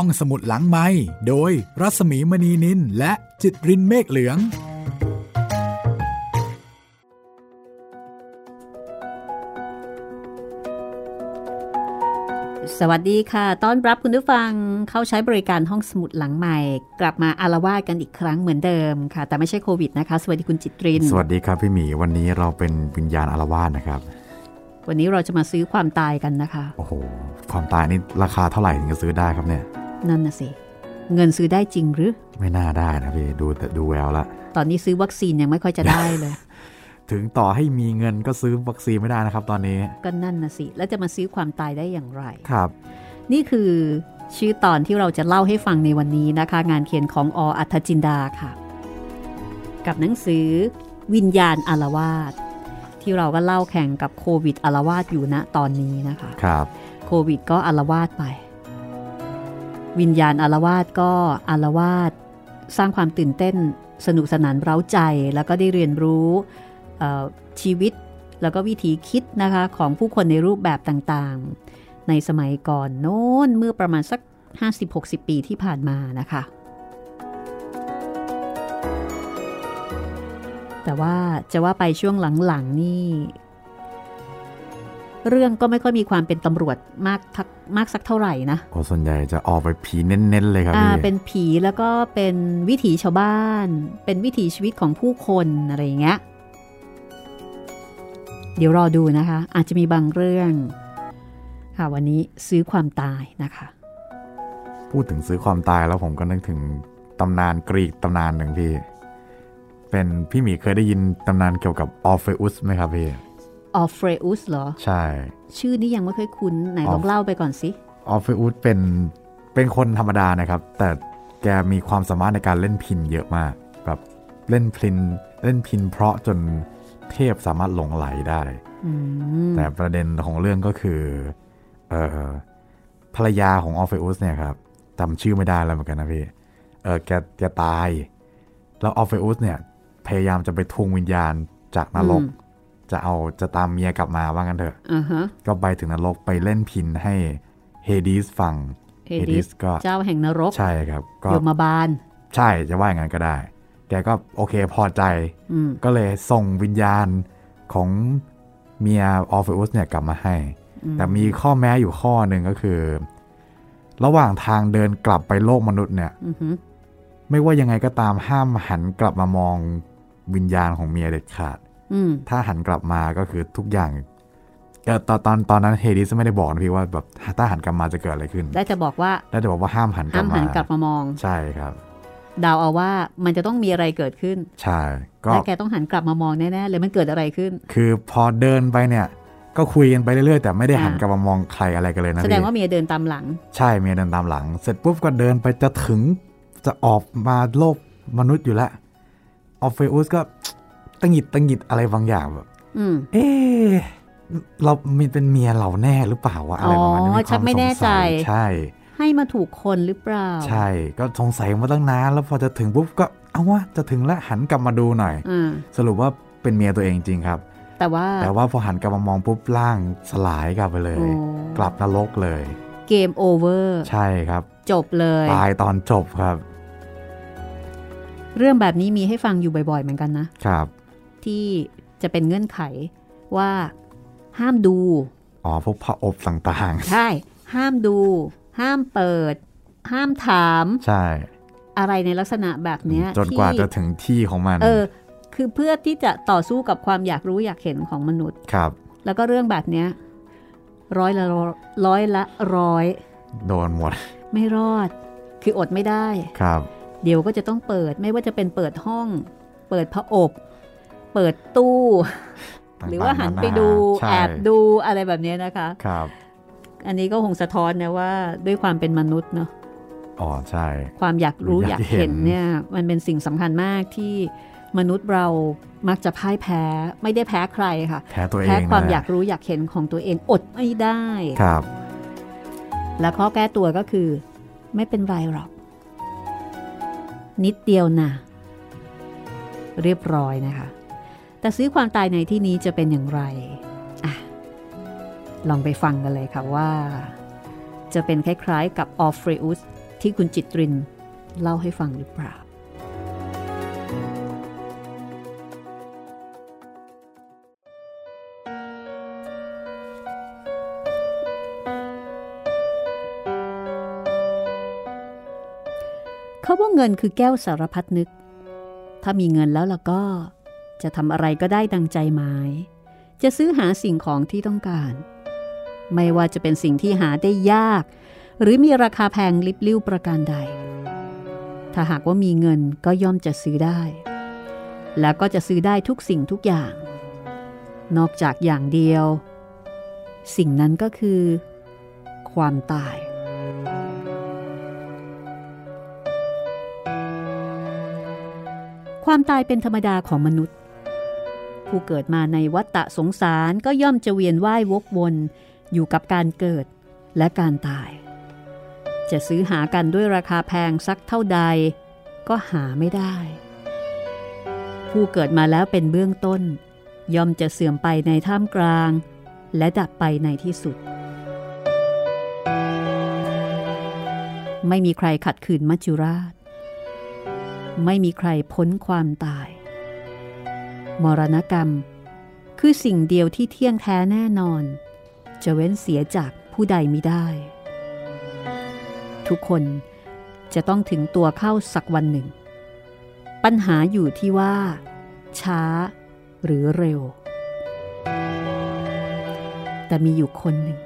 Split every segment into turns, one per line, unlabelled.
ห้องสมุดหลังไม้โดยรัสมีมณีนินและจิตรินเมฆเหลือง
สวัสดีค่ะ ต้อนรับคุณผู้ฟังเข้าใช้บริการห้องสมุดหลังใหม่ กลับมาอารวาสกันอีกครั้งเหมือนเดิมค่ะ แต่ไม่ใช่โควิดนะคะ สวัสดีคุณจิตริน
สวัสดีครับพี่หมีวันนี้เราเป็นวิญญาณอารวาสนะครับ
วันนี้เราจะมาซื้อความตายกันนะคะ
โอ้โห ความตายนี่ราคาเท่าไหร่ถึงจะซื้อได้ครับเนี่ย
นั่นน่ะสิ เงินซื้อได้จริงหรือ
ไม่น่าได้นะพี่ดูแต่ดูแววละ
ตอนนี้ซื้อวัคซีนยังไม่ค่อยจะได้เลย
ถึงต่อให้มีเงินก็ซื้อวัคซีนไม่ได้นะครับ ตอนนี้
ก็นั่นน่ะสิ แล้วจะมาซื้อความตายได้อย่างไร
ครับ
นี่คือชื่อตอนที่เราจะเล่าให้ฟังในวันนี้นะคะ งานเขียนของออัธจินดาค่ะ กับหนังสือ วิญญาณอารวาสที่เราก็เล่าแข่งกับโควิดอารวาสอยู่ณตอนนี้นะคะ
ครับ
โควิดก็อารวาสไป วิญญาณอารวาสก็อารวาสสร้างความตื่นเต้น สนุกสนานเร้าใจ แล้วก็ได้เรียนรู้ชีวิตแล้วก็วิธีคิดนะคะของผู้คนในรูปแบบต่างๆ ในสมัยก่อนโน้นเมื่อประมาณสัก 50-60 ปีที่ผ่านมานะคะ แต่ว่าจะว่าไปช่วงหลังๆนี่ เรื่องก็ไม่ค่อยมีความเป็นตำรวจมากทักมากสักเท่าไหร่นะ
โอ้ส่วนใหญ่จะออกไปผีเน้นๆเลยครับ
อ่า
พี่
เป็นผีแล้วก็เป็นวิถีชาวบ้าน เป็นวิถีชีวิตของผู้คนอะไรอย่างเงี้ยเดี๋ยวรอดูนะคะ อาจจะมีบางเรื่องค่ะวันนี้ซื้อความตายนะคะ
พูดถึงซื้อความตายแล้วผมก็นึกถึงตำนานกรีกตำนานหนึ่งพี่ เป็นพี่หมีเคยได้ยินตำนานเกี่ยวกับ Orpheus ไหมครับพี่
ออฟเฟรอุสเหรอ
ใช่
ชื่อนี้ยังไม่เคยคุ้น ไหนลอง
Orpheus
เล่าไปก่อนสิ
Orpheus เป็นเป็นคนธรรมดานะครับ แต่แกมีความสามารถในการเล่นพิณเยอะมาก แบบเล่นพิณเล่นพิณเพราะจนเทพสามารถหลงใหลได้
อืม
แต่ประเด็นของเรื่องก็คือเออภรรยาของ Orpheus เนี่ยครับจำชื่อไม่ได้แล้วเหมือนกันนะพี่เออแกแกตาย แล้ว Orpheus เนี่ย พยายามจะไปทวงวิญญาณจากนรก จะเอาจะตามเมียกลับมาว่างั้นเถอะ
อ่าฮะ
ก็ไปถึงนรกไปเล่นพิณให้ Hades ฟัง
Hades
ก็
เจ้าแห่งนรก
ใช่ครับ ก็
ยมบาล
ใช่จะว่าอย่างนั้นก็ได้ แกก็โอเคพอใจ
อืม
ก็เลยส่งวิญญาณของเมียออฟเฟอุสเนี่ยกลับมาให้ แต่มีข้อแม้อยู่ข้อหนึ่งก็คือ ระหว่างทางเดินกลับไปโลกมนุษย์เนี่ย
อือหือ
ไม่ว่ายังไงก็ตามห้ามหันกลับมามองวิญญาณของเมียเด็ดขาด
อืม
ถ้าหันกลับมาก็คือทุกอย่างเอ่อตอนตอนตอนนั้นเฮดิสไม่ได้บอกนะพี่ว่าแบบถ้าหันกลับมาจะเกิดอะไรขึ้น
ได้จะบอกว่า
แล้วจะบอกว่าห้ามหันกลั
ห้า
บ
ม
มา
หันกลับมามอง
ใช่ครับ
เดาเอาว่ามันจะต้องมีอะไรเกิดขึ้น
ใช่ก็
และแกต้องหันกลับมามองแน่ๆเลยมันเกิดอะไรขึ้น
คือพอเดินไปเนี่ย ก็คุยกันไปเรื่อยๆ แต่ไม่ได้หัน
อ่า
กลับมามองใครอะไรกันเลยนะ
แสดง
พี่
ว่าเมียเดินตามหลัง
ใช่เมียเดินตามหลัง เสร็จปุ๊บก็เดินไปจะถึงจะออกมาโลกมนุษย์อยู่แล้วออฟเฟอุสก็ ตังหงิดตังหงิดอะไรบางอย่างแบบ
อืม
เอ๊ะเรามีเป็นเมียเราแน่หรือเปล่าวะอะไรประมาณนี้
อ๋อ
มีควา
ชักไม่แน่ใจ
สงสัยใช่
ให้มาถูกคนหรือเปล่า
ใช่ ก็สงสัยมาตั้งนานแล้วพอจะถึงปุ๊บก็เอาวะจะถึงแล้วหันกลับมาดูหน่อย
อ่า
สรุปว่าเป็นเมียตัวเองจริงครับ
แต่ว่า
แต่ว่าพอหันกลับมามองปุ๊บร่างสลายกลับไปเลย
โอ้
กลับนรกเลย
เกมโอเวอร์
ใช่ครับ
จบเลย
ตายตอนจบครับ
เรื่องแบบนี้มีให้ฟังอยู่บ่อยๆเหมือนกันนะ
ครับ
ที่จะเป็นเงื่อนไขว่าห้ามดู
อ๋อ พวกพระอบต่าง
ใช่ ห้ามดู ห้ามเปิด ห้ามถาม
ๆใช่
อะไรในลักษณะแบบเนี้ย
จนกว่า
ที่
จะถึงที่ของมัน
เออ คือเพื่อที่จะต่อสู้กับความอยากรู้อยากเห็นของมนุษย์
ครับ
แล้วก็เรื่องแบบเนี้ยร้อยละร้อยละร้อย
โดนหมด
ไม่รอด คืออดไม่ได้
ครับ
เดี๋ยวก็จะต้องเปิด ไม่ว่าจะเป็นเปิดห้อง เปิดพระอบ เปิดตู้ หรือว่าหันไปดู
ใช่
แอบดูอะไรแบบเนี้ยนะคะ
ครับ
อันนี้ก็คงสะท้อนนะว่าด้วยความเป็นมนุษย์เนาะ
อ๋อใช่
ความอยากรู้อยากก
อายเห็
เห็
น
นเนี่ยมันเป็นสิ่งสำคัญมากที่มนุษย์เรามักจะพ่ายแพ้ไม่ได้แพ้ใครค่ะ
แพ้ตัวเอง
แพ้ความ
นั่นแหละ
อยากรู้อยากเห็นของตัวเองอดไม่ได้
ครับ
และข้อแก้ตัวก็คือ ไม่เป็นไรหรอก นิดเดียวนะเรียบร้อยนะคะ แต่ซื้อความตายในที่นี้จะเป็นอย่างไรอลองไปฟังกันเลยค่ะว่า จะเป็นคล้ายๆกับออฟเฟรอุสที่คุณจิตรินเล่าให้ฟังหรือเปล่าเขาว่าเงินคือแก้วสารพัดนึก ถ้ามีเงินแล้วล่ะก็ จะทำอะไรก็ได้ดังใจหมาย จะซื้อหาสิ่งของที่ต้องการ ไม่ว่าจะเป็นสิ่งที่หาได้ยาก หรือมีราคาแพงลิบลิ่วประการใด ถ้าหากว่ามีเงินก็ย่อมจะซื้อได้ แล้วก็จะซื้อได้ทุกสิ่งทุกอย่าง นอกจากอย่างเดียว สิ่งนั้นก็คือ ความตายความตายเป็นธรรมดาของมนุษย์ ผู้เกิดมาในวัฏฏะสงสารก็ย่อมจะเวียนว่ายวกวน อยู่กับการเกิดและการตาย จะซื้อหากันด้วยราคาแพงสักเท่าใด ก็หาไม่ได้ ผู้เกิดมาแล้วเป็นเบื้องต้น ย่อมจะเสื่อมไปในท่ามกลาง และดับไปในที่สุด ไม่มีใครขัดขืนมัจจุราช ไม่มีใครพ้นความตาย มรณกรรม คือสิ่งเดียวที่เที่ยงแท้แน่นอน จะเว้นเสียจากผู้ใดมิได้ ทุกคนจะต้องถึงตัวเข้าสักวันหนึ่ง ปัญหาอยู่ที่ว่า ช้าหรือเร็ว แต่มีอยู่คนหนึ่ง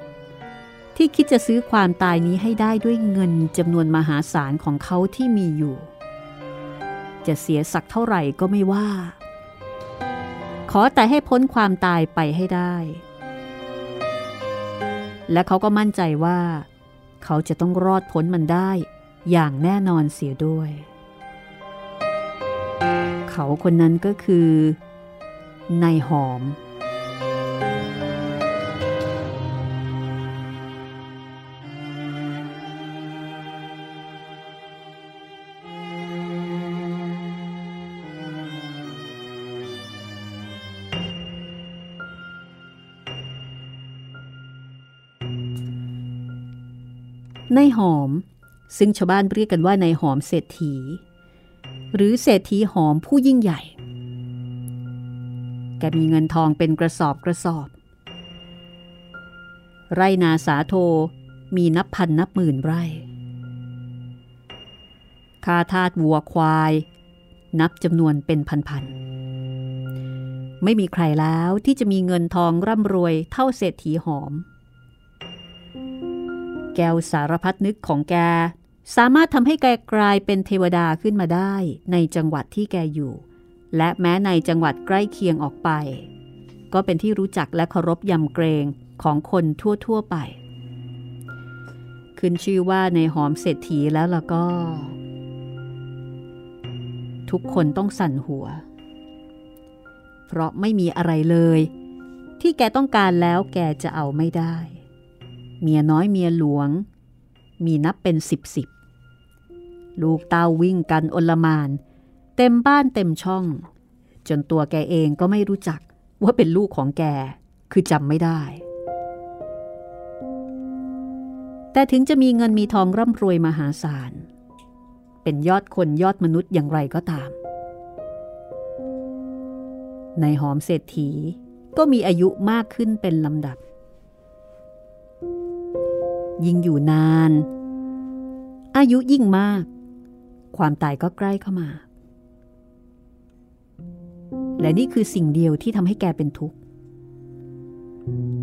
ที่คิดจะซื้อความตายนี้ให้ได้ด้วยเงินจำนวนมหาศาลของเขาที่มีอยู่ จะเสียสักเท่าไหร่ก็ไม่ว่า ขอแต่ให้พ้นความตายไปให้ได้ และเขาก็มั่นใจว่า เขาจะต้องรอดพ้นมันได้อย่างแน่นอนเสียด้วย เขาคนนั้นก็คือ นายหอม นายหอม ซึ่งชาวบ้านเรียกกันว่านายหอมเศรษฐี หรือเศรษฐีหอมผู้ยิ่งใหญ่ แกมีเงินทองเป็นกระสอบกระสอบ ไรนาสาโทมีนับพันนับหมื่นไร่คาทาสวัวควาย นับจำนวนเป็นพันๆ ไม่มีใครแล้วที่จะมีเงินทองร่ำรวยเท่าเศรษฐีหอม แก้วสารพัดนึกของแก สามารถทำให้แกกลายเป็นเทวดาขึ้นมาได้ในจังหวัดที่แกอยู่ และแม้ในจังหวัดใกล้เคียงออกไป ก็เป็นที่รู้จักและเคารพยำเกรงของคนทั่ว ๆ ไป ขึ้นชื่อว่าในหอมเศรษฐีแล้วล่ะก็ ทุกคนต้องสั่นหัว เพราะไม่มีอะไรเลย ที่แกต้องการแล้วแกจะเอาไม่ได้ เมียน้อยเมียหลวง มีนับเป็นสิบสิบลูกเต้าวิ่งกันอลมาน เต็มบ้านเต็มช่อง จนตัวแกเองก็ไม่รู้จักว่าเป็นลูกของแกคือจำไม่ได้ แต่ถึงจะมีเงินมีทองร่ำรวยมหาศาล เป็นยอดคนยอดมนุษย์อย่างไรก็ตาม ในหอมเศรษฐีก็มีอายุมากขึ้นเป็นลำดับ ยิ่งอยู่นาน อายุยิ่งมาก ความตายก็ใกล้เข้ามา และนี่คือสิ่งเดียวที่ทำให้แกเป็นทุกข์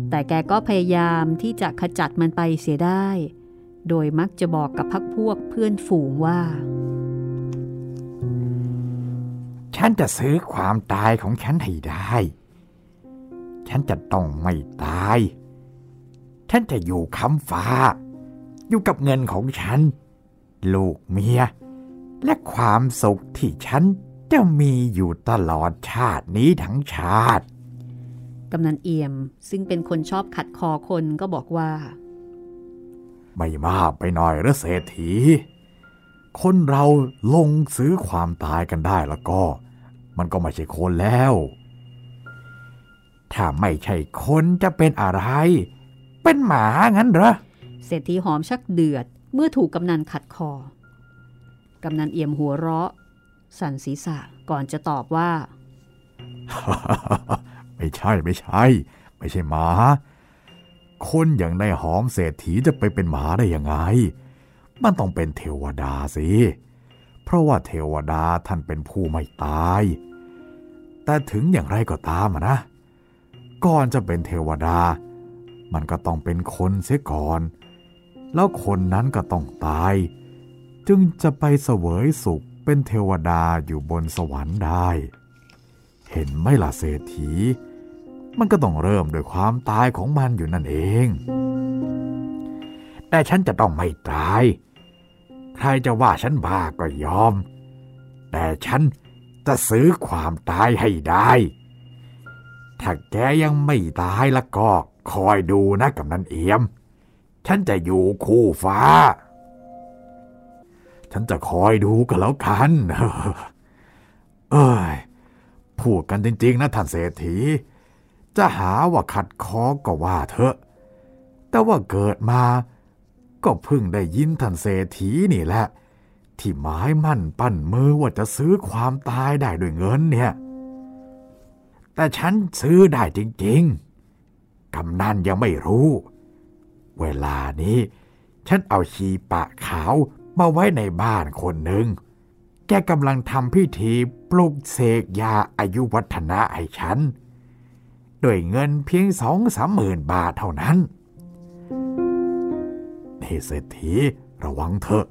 แต่แกก็พยายามที่จะขจัดมันไปเสียได้ โดยมักจะบอกกับพักพวกเพื่อนฝูงว่า
ฉันจะซื้อความตายของฉันให้ได้ ฉันจะต้องไม่ตาย ฉันจะอยู่คำฟ้า อยู่กับเงินของฉัน ลูกเมีย และความสุขที่ฉันจะมีอยู่ตลอดชาตินี้ทั้งชาติ
กำนันเอี่ยมซึ่งเป็นคนชอบขัดคอคนก็บอกว่า
ไม่มากไปหน่อยหรือเศรษฐี คนเราลงซื้อความตายกันได้แล้วก็ มันก็ไม่ใช่คนแล้ว ถ้าไม่ใช่คนจะเป็นอะไร เป็นหมางั้นเหรอ
เศรษฐีหอมชักเดือดเมื่อถูกกำนันขัดคอ กำนันเอี่ยมหัวเราะ สั่นศีรษะก่อนจะตอบว่า
ไม่ใช่ไม่ใช่ ไม่ใช่หมา คนอย่างนายหอมเศรษฐีจะไปเป็นหมาได้ยังไง มันต้องเป็นเทวดาสิ เพราะว่าเทวดาท่านเป็นผู้ไม่ตาย แต่ถึงอย่างไรก็ตามอะนะ ก่อนจะเป็นเทวดา มันก็ต้องเป็นคนเสียก่อน แล้วคนนั้นก็ต้องตาย จึงจะไปเสวยสุขเป็นเทวดาอยู่บนสวรรค์ได้ เห็นไหมล่ะเศรษฐี มันก็ต้องเริ่มด้วยความตายของมันอยู่นั่นเอง แต่ฉันจะต้องไม่ตาย ใครจะว่าฉันบ้าก็ยอม แต่ฉันจะซื้อความตายให้ได้ ถ้าแกยังไม่ตายล้วก็ คอยดูนะกับนันเอียม ฉันจะอยู่คู่ฟ้า ฉันจะคอยดูกันแล้วกัน เอ้ย พูดกันจริงๆนะท่านเศรษฐี จะหาว่าขัดคอก็ว่าเถอะ แต่ว่าเกิดมา ก็เพิ่งได้ยินท่านเศรษฐีนี่แหละ ที่หมายมั่นปั้นมือว่าจะซื้อความตายได้ด้วยเงินเนี่ย แต่ฉันซื้อได้จริง ๆำนันยังไม่รู้ เวลานี้ ฉันเอาชีปะขาวมาไว้ในบ้านคนหนึ่ง แกกำลังทำพิธีปลุกเสกยาอายุวัฒนะให้ฉัน ด้วยเงินเพียงสองสามหมื่นบาทเท่านั้นนี่เศรษฐีระวังเถอะ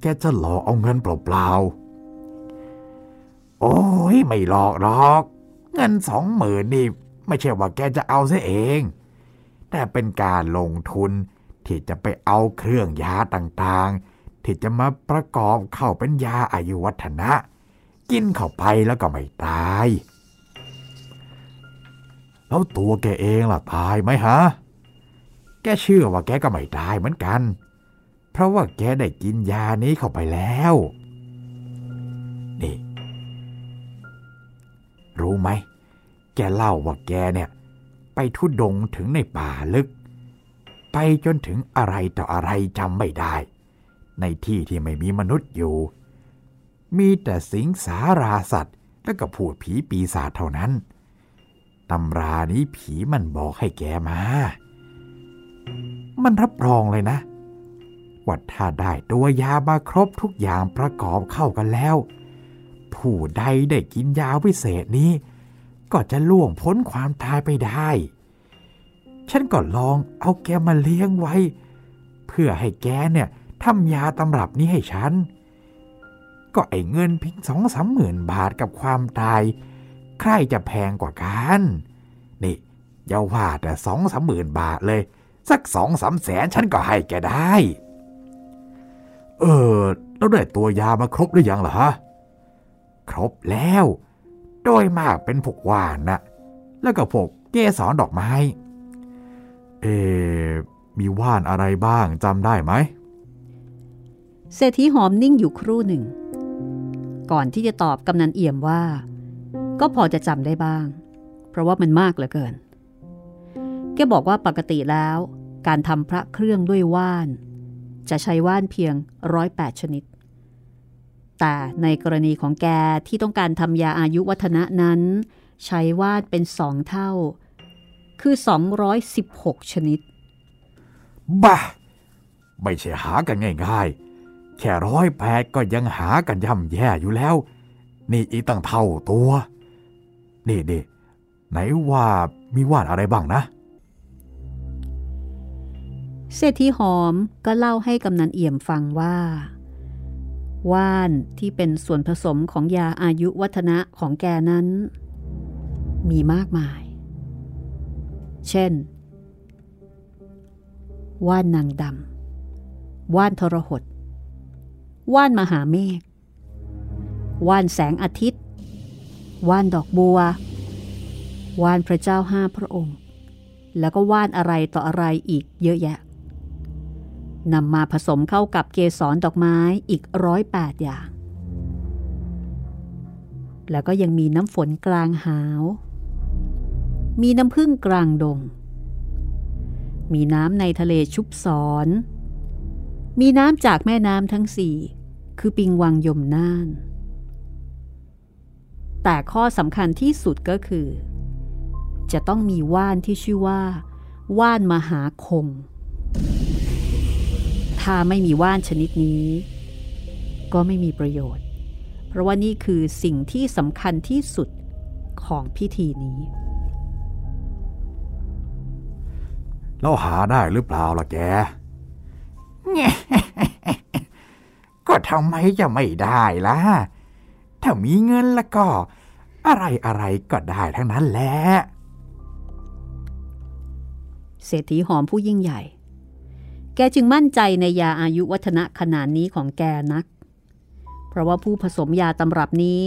แกจะหลอกเอาเงินเปล่าๆ โอ้ยไม่หลอกหรอก เงินสองหมื่นนี่ ไม่ใช่ว่าแกจะเอาซะเอง แต่เป็นการลงทุนที่จะไปเอาเครื่องยาต่างๆ ที่จะมาประกอบเข้าเป็นยาอายุวัฒนะ กินเข้าไปแล้วก็ไม่ตาย แล้วตัวแกเองล่ะตายไหมฮะ แกเชื่อว่าแกก็ไม่ตายเหมือนกัน เพราะว่าแกได้กินยานี้เข้าไปแล้ว นี่ รู้ไหม แกเล่าว่าแกเนี่ยไปทุดงถึงในป่าลึก ไปจนถึงอะไรต่ออะไรจำไม่ได้ ในที่ที่ไม่มีมนุษย์อยู่ มีแต่สิงสาราสัตว์และก็พูดผีปีศาจเท่านั้นตำรานี้ผีมันบอกให้แกมา มันรับรองเลยนะว่าถ้าได้ตัวยามาครบทุกอย่างประกอบเข้ากันแล้ว ผู้ใดได้กินยาวิเศษนี้ ก็จะล่วงพ้นความตายไปได้ ฉันก็ลองเอาแกมาเลี้ยงไว้ เพื่อให้แกเนี่ยทำยาตำรับนี้ให้ฉัน ก็ไอ้เงินเพียงสองสามหมื่นบาทกับความตาย ใครจะแพงกว่ากัน นี่อย่าว่าแต่สองสามหมื่นบาทเลย สักสองสามแสนฉันก็ให้แกได้ เออแล้วได้ตัวยามาครบหรือยังล่ะฮะ ครบแล้ว โดยมากเป็นพวกว่านนะแล้วก็พวกเกสรดอกไม้ เอ มีว่านอะไรบ้างจำได้ไหม
เศรษฐีหอมนิ่งอยู่ครู่หนึ่ง ก่อนที่จะตอบกำนันเอี่ยมว่า ก็พอจะจำได้บ้าง เพราะว่ามันมากเหลือเกิน แกบอกว่าปกติแล้ว การทำพระเครื่องด้วยว่าน จะใช้ว่านเพียงร้อยแปดชนิด แต่ในกรณีของแกที่ต้องการทำยาอายุวัฒนะนั้น ใช้ว่านเป็นสองเท่า คือ 216 ชนิด
บ้า ไม่ใช่หากันง่ายๆ แค่ร้อยแปดก็ยังหากันย่ำแย่อยู่แล้ว นี่อีกตั้งเท่าตัว นี่ดิไหนว่ามีว่านอะไรบ้างนะ
เศรษฐีหอมก็เล่าให้กำนันเอี่ยมฟังว่า ว่านที่เป็นส่วนผสมของยาอายุวัฒนะของแกนั้น มีมากมาย เช่น ว่านนางดำว่านทรหดว่านมหาเมฆว่านแสงอาทิตย์ ว่านดอกบัว ว่านพระเจ้าห้าพระองค์ แล้วก็ว่านอะไรต่ออะไรอีกเยอะแยะ นำมาผสมเข้ากับเกสรดอกไม้อีกร้อยแปดอย่าง แล้วก็ยังมีน้ำฝนกลางหาว มีน้ำพึ่งกลางดง มีน้ำในทะเลชุบสอน มีน้ำจากแม่น้ำทั้งสี่คือปิงวังยมน่าน แต่ข้อสำคัญที่สุดก็คือ จะต้องมีว่านที่ชื่อว่า ว่านมหาคง ถ้าไม่มีว่านชนิดนี้ ก็ไม่มีประโยชน์ เพราะว่านี่คือสิ่งที่สำคัญที่สุดของพิธีนี้
เราหาได้หรือเปล่าล่ะแก
ก็ทำไมจะไม่ได้ล่ะ ถ้ามีเงินแล้วก็ อะไรอะไรก็ได้ทั้งนั้นแหละ
เศรษฐีหอมผู้ยิ่งใหญ่ แกจึงมั่นใจในยาอายุวัฒนะขนาดนี้ของแกนัก เพราะว่าผู้ผสมยาตำรับนี้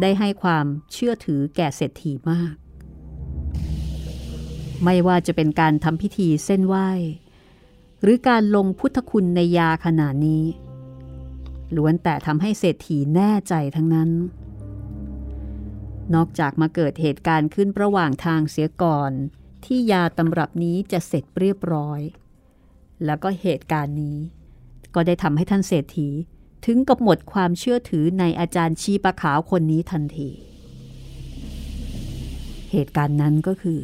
ได้ให้ความเชื่อถือแก่เศรษฐีมาก ไม่ว่าจะเป็นการทำพิธีเส้นไหว้ หรือการลงพุทธคุณในยาขนาดนี้ ล้วนแต่ทำให้เศรษฐีแน่ใจทั้งนั้น นอกจากมาเกิดเหตุการณ์ขึ้นระหว่างทางเสียก่อนที่ยาตำรับนี้จะเสร็จเรียบร้อย แล้วก็เหตุการณ์นี้ ก็ได้ทำให้ท่านเศรษฐี ถึงกับหมดความเชื่อถือในอาจารย์ชีปะขาวคนนี้ทันที เหตุการณ์นั้นก็คือ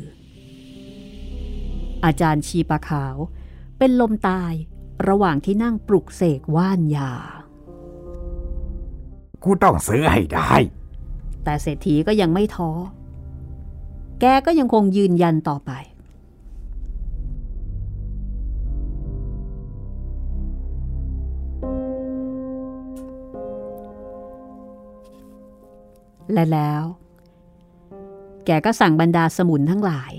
อาจารย์ชีปะขาว เป็นลมตายระหว่างที่นั่งปลุกเสกว่านยา
กูต้องซื้อให้ได้
แต่เศรษฐีก็ยังไม่ท้อ แกก็ยังคงยืนยันต่อไป และแล้ว แกก็สั่งบรรดาสมุนทั้งหลาย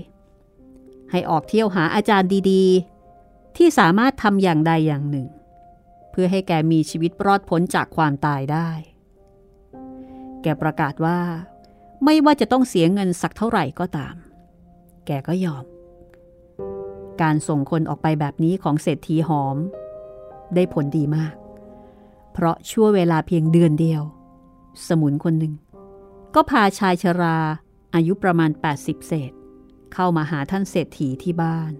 ให้ออกเที่ยวหาอาจารย์ดีๆ ที่สามารถทำอย่างใดอย่างหนึ่ง เพื่อให้แกมีชีวิตรอดพ้นจากความตายได้ แกประกาศว่า ไม่ว่าจะต้องเสียเงินสักเท่าไหร่ก็ตาม แกก็ยอม การส่งคนออกไปแบบนี้ของเศรษฐีหอม ได้ผลดีมาก เพราะชั่วเวลาเพียงเดือนเดียว สมุนคนหนึ่ง ก็พาชายชรา อายุประมาณ 80 เศษ เข้ามาหาท่านเศรษฐีที่บ้าน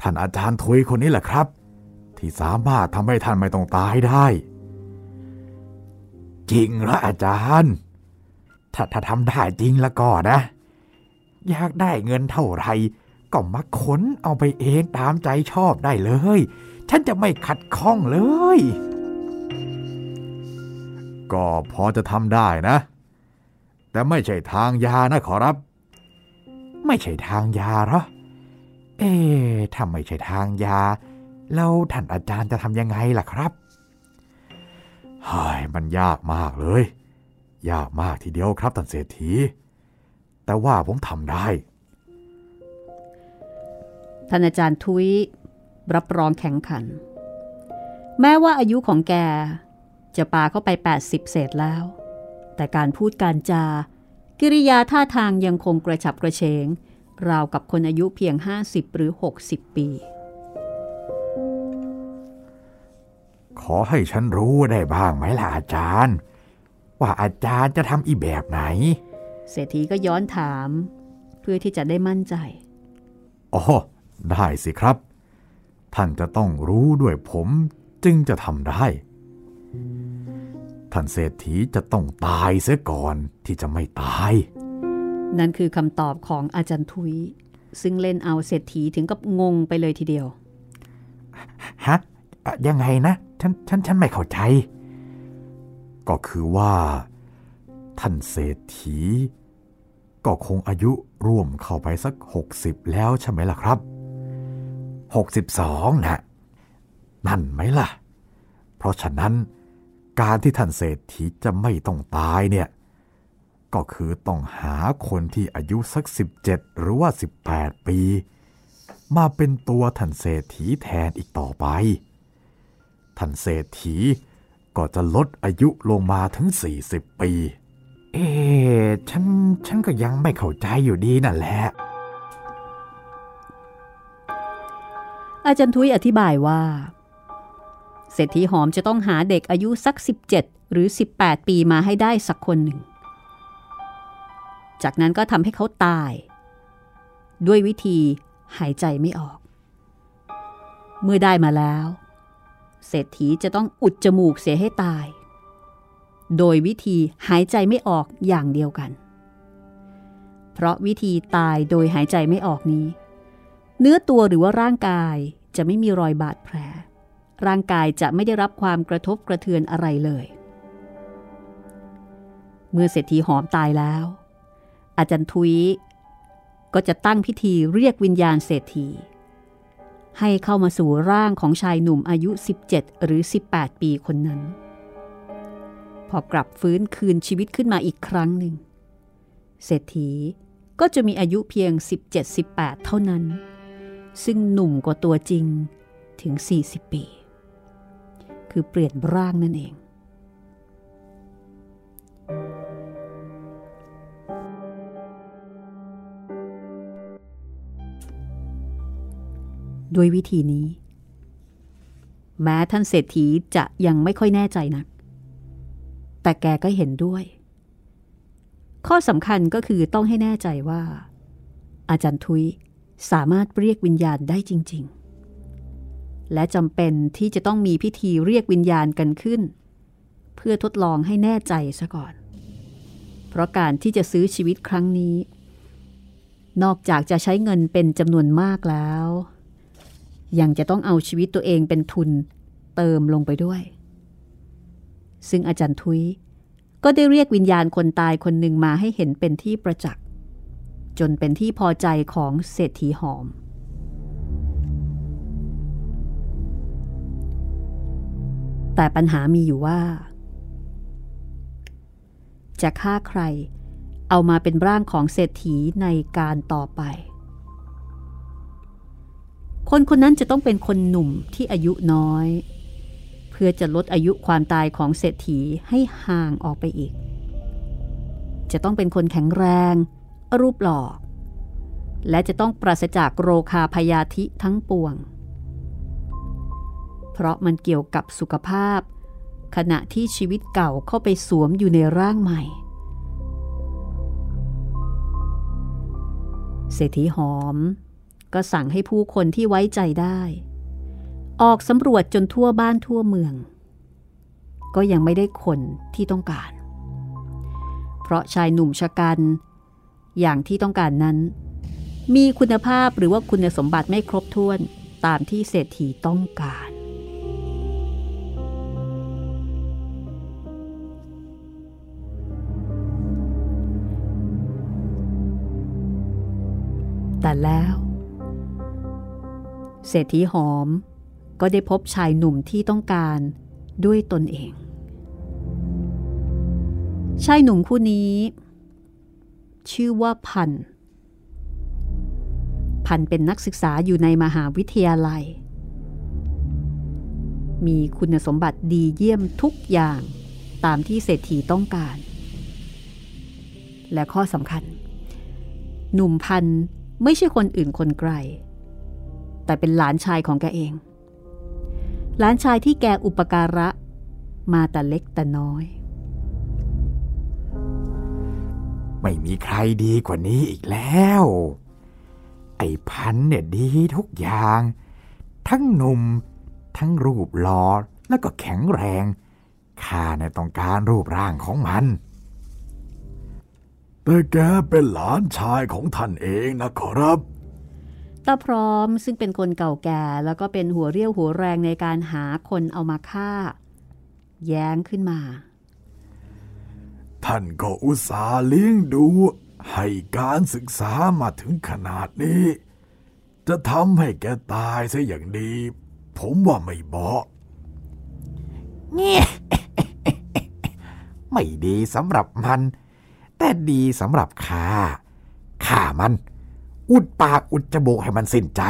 ท่านอาจารย์ทุยคนนี้แหละครับ ที่สามารถทำให้ท่านไม่ต้องตายได้
จริงหรออาจารย์ ถ้าถ้าทำได้จริงแล้วก็นะ อยากได้เงินเท่าไหร่ก็มาขนเอาไปเองตามใจชอบได้เลย ฉันจะไม่ขัดข้องเลย
ก็พอจะทำได้นะ แต่ไม่ใช่ทางยานะขอรับ
ไม่ใช่ทางยาหรอ เอ๊ถ้าไม่ใช่ทางยา แล้วท่านอาจารย์จะทำยังไงล่ะครับ
เฮ้ยมันยากมากเลย ยากมากทีเดียวครับท่านเศรษฐี แต่ว่าผมทำได้
ท่านอาจารย์ทุยรับรองแข็งขัน แม้ว่าอายุของแก จะปาเข้าไป 80 เศษแล้ว แต่การพูดการจา กิริยาท่าทางยังคงกระฉับกระเฉง ราวกับคนอายุเพียง 50 หรือ 60 ปี
ขอให้ฉันรู้ได้บ้างไหมล่ะอาจารย์ ว่าอาจารย์จะทำอีแบบไหน
เศรษฐีก็ย้อนถาม เพื่อที่จะได้มั่นใจ
อ๋อ ได้สิครับ ท่านจะต้องรู้ด้วยผมจึงจะทำได้ ท่านเศรษฐีจะต้องตายเสียก่อนที่จะไม่ตาย
นั่นคือคำตอบของอาจารย์ทุย ซึ่งเล่นเอาเศรษฐีถึงกับงงไปเลยทีเดียว
ฮะอะยังไงนะ ฉัน ฉัน ฉันไม่เข้าใจ
ก็คือว่า ท่านเศรษฐี ก็คงอายุร่วมเข้าไปสัก 60 แล้วใช่ไหมล่ะครับ
62นะ
นั่นไหมล่ะ เพราะฉะนั้น การที่ท่านเศรษฐีจะไม่ต้องตายเนี่ยก็คือต้องหาคนที่อายุสัก 17 หรือว่า 18 ปี มาเป็นตัวท่านเศรษฐีแทนอีกต่อไป ท่านเศรษฐีก็จะลดอายุลงมาถึง 40 ปี
เอ๊ะฉันฉันก็ยังไม่เข้าใจอยู่ดีนั่นแหละ
อาจารย์ทุยอธิบายว่า เศรษฐีหอมจะต้องหาเด็กอายุสัก 17 หรือ 18 ปีมาให้ได้สักคนหนึ่ง จากนั้นก็ทำให้เขาตาย ด้วยวิธีหายใจไม่ออก เมื่อได้มาแล้ว เศรษฐีจะต้องอุดจมูกเสียให้ตาย โดยวิธีหายใจไม่ออกอย่างเดียวกัน เพราะวิธีตายโดยหายใจไม่ออกนี้ เนื้อตัวหรือว่าร่างกายจะไม่มีรอยบาดแผล ร่างกายจะไม่ได้รับความกระทบกระเทือนอะไรเลย เมื่อเศรษฐีหอมตายแล้ว อาจารย์ทุยก็จะตั้งพิธีเรียกวิญญาณเศรษฐี ให้เข้ามาสู่ร่างของชายหนุ่มอายุ 17 หรือ 18 ปีคนนั้น พอกลับฟื้นคืนชีวิตขึ้นมาอีกครั้งหนึ่ง เศรษฐีก็จะมีอายุเพียง 17-18 เท่านั้น ซึ่งหนุ่มกว่าตัวจริงถึง 40 ปี คือเปลี่ยนร่างนั่นเองด้วยวิธีนี้ แม้ท่านเศรษฐีจะยังไม่ค่อยแน่ใจนัก แต่แกก็เห็นด้วย ข้อสำคัญก็คือต้องให้แน่ใจว่า อาจารย์ทุยสามารถเรียกวิญญาณได้จริง ๆ และจำเป็นที่จะต้องมีพิธีเรียกวิญญาณกันขึ้น เพื่อทดลองให้แน่ใจซะก่อน เพราะการที่จะซื้อชีวิตครั้งนี้ นอกจากจะใช้เงินเป็นจำนวนมากแล้ว ยังจะต้องเอาชีวิตตัวเองเป็นทุนเติมลงไปด้วย ซึ่งอาจารย์ทุยก็ได้เรียกวิญญาณคนตายคนหนึ่งมาให้เห็นเป็นที่ประจักษ์จนเป็นที่พอใจของเศรษฐีหอม แต่ปัญหามีอยู่ว่า จะฆ่าใคร เอามาเป็นร่างของเศรษฐีในการต่อไป คนคนนั้นจะต้องเป็นคนหนุ่มที่อายุน้อย เพื่อจะลดอายุความตายของเศรษฐีให้ห่างออกไปอีก จะต้องเป็นคนแข็งแรง รูปหล่อและจะต้องปราศจากโรคาพยาธิทั้งปวง เพราะมันเกี่ยวกับสุขภาพ ขณะที่ชีวิตเก่าเข้าไปสวมอยู่ในร่างใหม่ เศรษฐีหอม ก็สั่งให้ผู้คนที่ไว้ใจได้ ออกสำรวจจนทั่วบ้านทั่วเมือง ก็ยังไม่ได้คนที่ต้องการ เพราะชายหนุ่มชะกัน อย่างที่ต้องการนั้น มีคุณภาพหรือว่าคุณสมบัติไม่ครบถ้วนตามที่เศรษฐีต้องการ แต่แล้ว เศรษฐีหอมก็ได้พบชายหนุ่มที่ต้องการด้วยตนเอง ชายหนุ่มคู่นี้ ชื่อว่าพัน พันเป็นนักศึกษาอยู่ในมหาวิทยาลัย มีคุณสมบัติดีเยี่ยมทุกอย่างตามที่เศรษฐีต้องการ และข้อสำคัญ หนุ่มพัน ไม่ใช่คนอื่นคนไกล แต่เป็นหลานชายของแกเอง หลานชายที่แกอุปการะ มาแต่เล็กแต่น้อย
ไม่มีใครดีกว่านี้อีกแล้ว ไอ้พันเนี่ยดีทุกอย่าง ทั้งหนุ่ม ทั้งรูปหล่อแล้วก็แข็งแรงข้าเนี่ยต้องการรูปร่างของมัน
แต่แกเป็นหลานชายของท่านเองนะขอรับ
ตาพร้อมซึ่งเป็นคนเก่าแก่แล้วก็เป็นหัวเรี่ยวหัวแรงในการหาคนเอามาฆ่า แย้งขึ้นมา
ท่านก็อุตส่าห์เลี้ยงดู ให้การศึกษามาถึงขนาดนี้ จะทำให้แกตายซะอย่างดี ผมว่าไม่บอก
เงี้ยไม่ดีสำหรับมัน แต่ดีสำหรับข้าข้ามัน อุดปากอุดจมูกให้มันสิ้นใจ